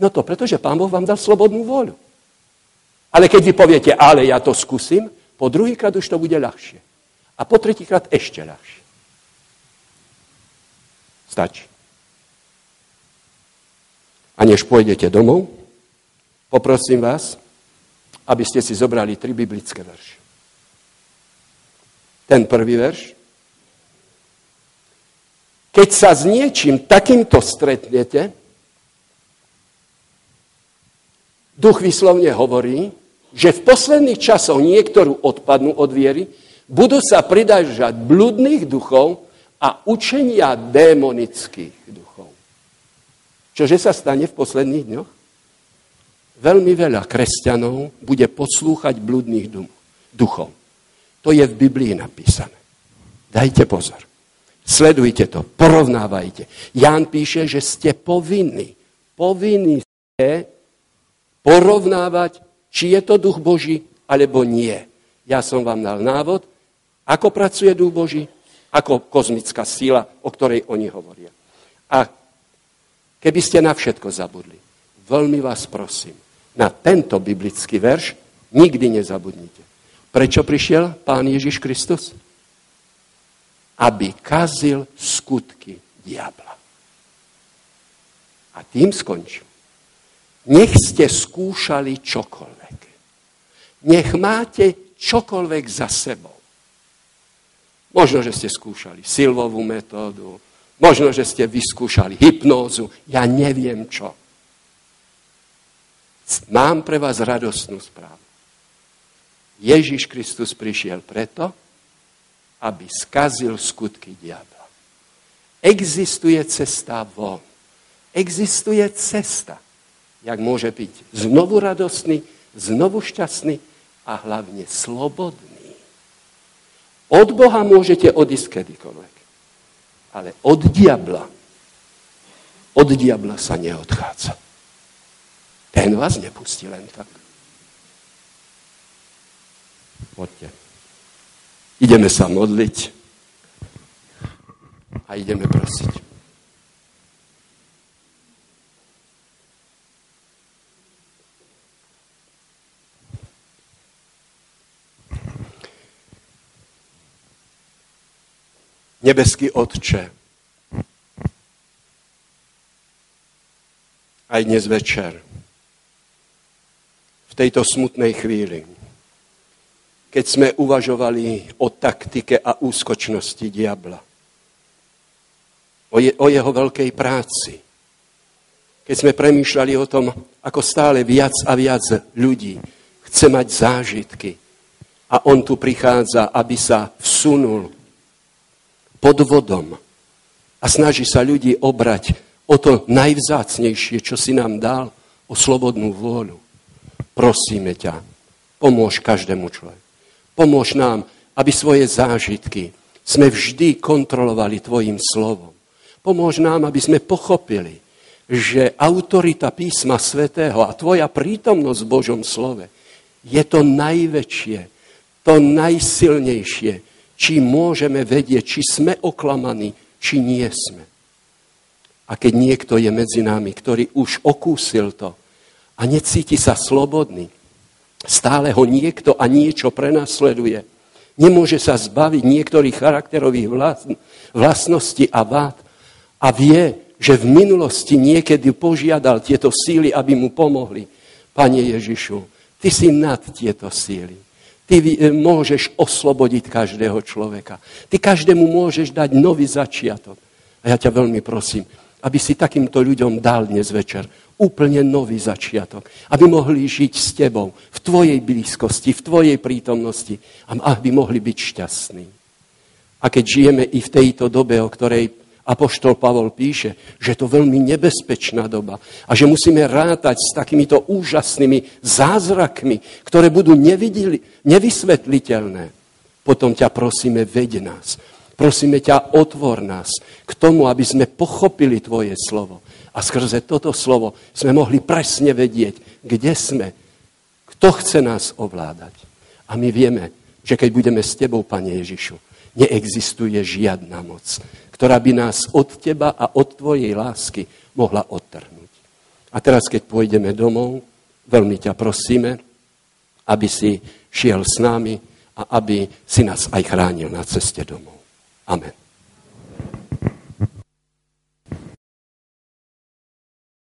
No to preto, Pán Boh vám dal slobodnú voľu. Ale keď vy poviete, ale ja to skúsim, po druhýkrát už to bude ľahšie. A po tretíkrát ešte ľahšie. Stačí. A než pôjdete domov, poprosím vás, aby ste si zobrali tri biblické verše. Ten prvý verš. Keď sa s niečím takýmto stretnete, duch vyslovne hovorí, že v posledných časoch niektorú odpadnú od viery, budú sa pridržať bludných duchov a učenia démonických duchov. Čože sa stane v posledných dňoch? veľmi veľa kresťanov bude poslúchať blúdnych duchov. To je v Biblii napísané. Dajte pozor. Sledujte to, porovnávajte. Ján píše, že ste povinní. Povinní ste porovnávať, či je to duch Boží, alebo nie. Ja som vám dal návod, ako pracuje duch Boží, ako kozmická síla, o ktorej oni hovoria. A keby ste na všetko zabudli, veľmi vás prosím, na tento biblický verš nikdy nezabudnite. Prečo prišiel Pán Ježiš Kristus? aby kazil skutky diabla. A tým skončím. Nech ste skúšali čokoľvek. Nech máte čokoľvek za sebou. Možno, že ste skúšali silovú metódu, možno, že ste vyskúšali hypnózu, ja neviem čo. Mám pre vás radostnú správu. Ježiš Kristus prišiel preto, aby skazil skutky diabla. Existuje cesta von. Existuje cesta, jak môže byť znovu radostný, znovu šťastný a hlavne slobodný. Od Boha môžete odísť kedykoľvek. Ale od diabla, od diabla sa neodchádza. Ten vás nepustí len tak. Poďte. Ideme sa modliť a ideme prosiť. Nebeský Otče, aj dnes večer, v tejto smutnej chvíli, keď sme uvažovali o taktike a úskočnosti diabla. O, je, o jeho veľkej práci. Keď sme premýšľali o tom, ako stále viac a viac ľudí chce mať zážitky a on tu prichádza, aby sa vsunul pod vodom a snaží sa ľudí obrať o to najvzácnejšie, čo si nám dal, o slobodnú vôľu. Prosíme ťa, pomôž každému človeku. Pomôž nám, aby svoje zážitky sme vždy kontrolovali Tvojim slovom. Pomôž nám, aby sme pochopili, že autorita písma svätého a Tvoja prítomnosť v Božom slove je to najväčšie, to najsilnejšie, či môžeme vedieť, či sme oklamaní, či nie sme. A keď niekto je medzi nami, ktorý už okúsil to a necíti sa slobodný, Stále ho niekto a niečo prenasleduje. Nemôže sa zbaviť niektorých charakterových vlastností a vád a vie, že v minulosti niekedy požiadal tieto síly, aby mu pomohli. Pane Ježišu, ty si nad tieto síly. Ty e, môžeš oslobodiť každého človeka. Ty každému môžeš dať nový začiatok. A ja ťa veľmi prosím, aby si takýmto ľuďom dal dnes večer úplne nový začiatok. Aby mohli žiť s tebou, v tvojej blízkosti, v tvojej prítomnosti a aby mohli byť šťastní. A keď žijeme i v tejto dobe, o ktorej Apoštol Pavol píše, že to veľmi nebezpečná doba a že musíme rátať s takýmito úžasnými zázrakmi, ktoré budú nevidili, nevysvetliteľné. Potom ťa prosíme, veď nás. Prosíme ťa, otvor nás k tomu, aby sme pochopili Tvoje slovo a skrze toto slovo sme mohli presne vedieť, kde sme, kto chce nás ovládať. A my vieme, že keď budeme s Tebou, Pane Ježišu, neexistuje žiadna moc, ktorá by nás od Teba a od Tvojej lásky mohla odtrhnúť. A teraz, keď pôjdeme domov, veľmi ťa prosíme, aby si šiel s nami a aby si nás aj chránil na ceste domov. Amen.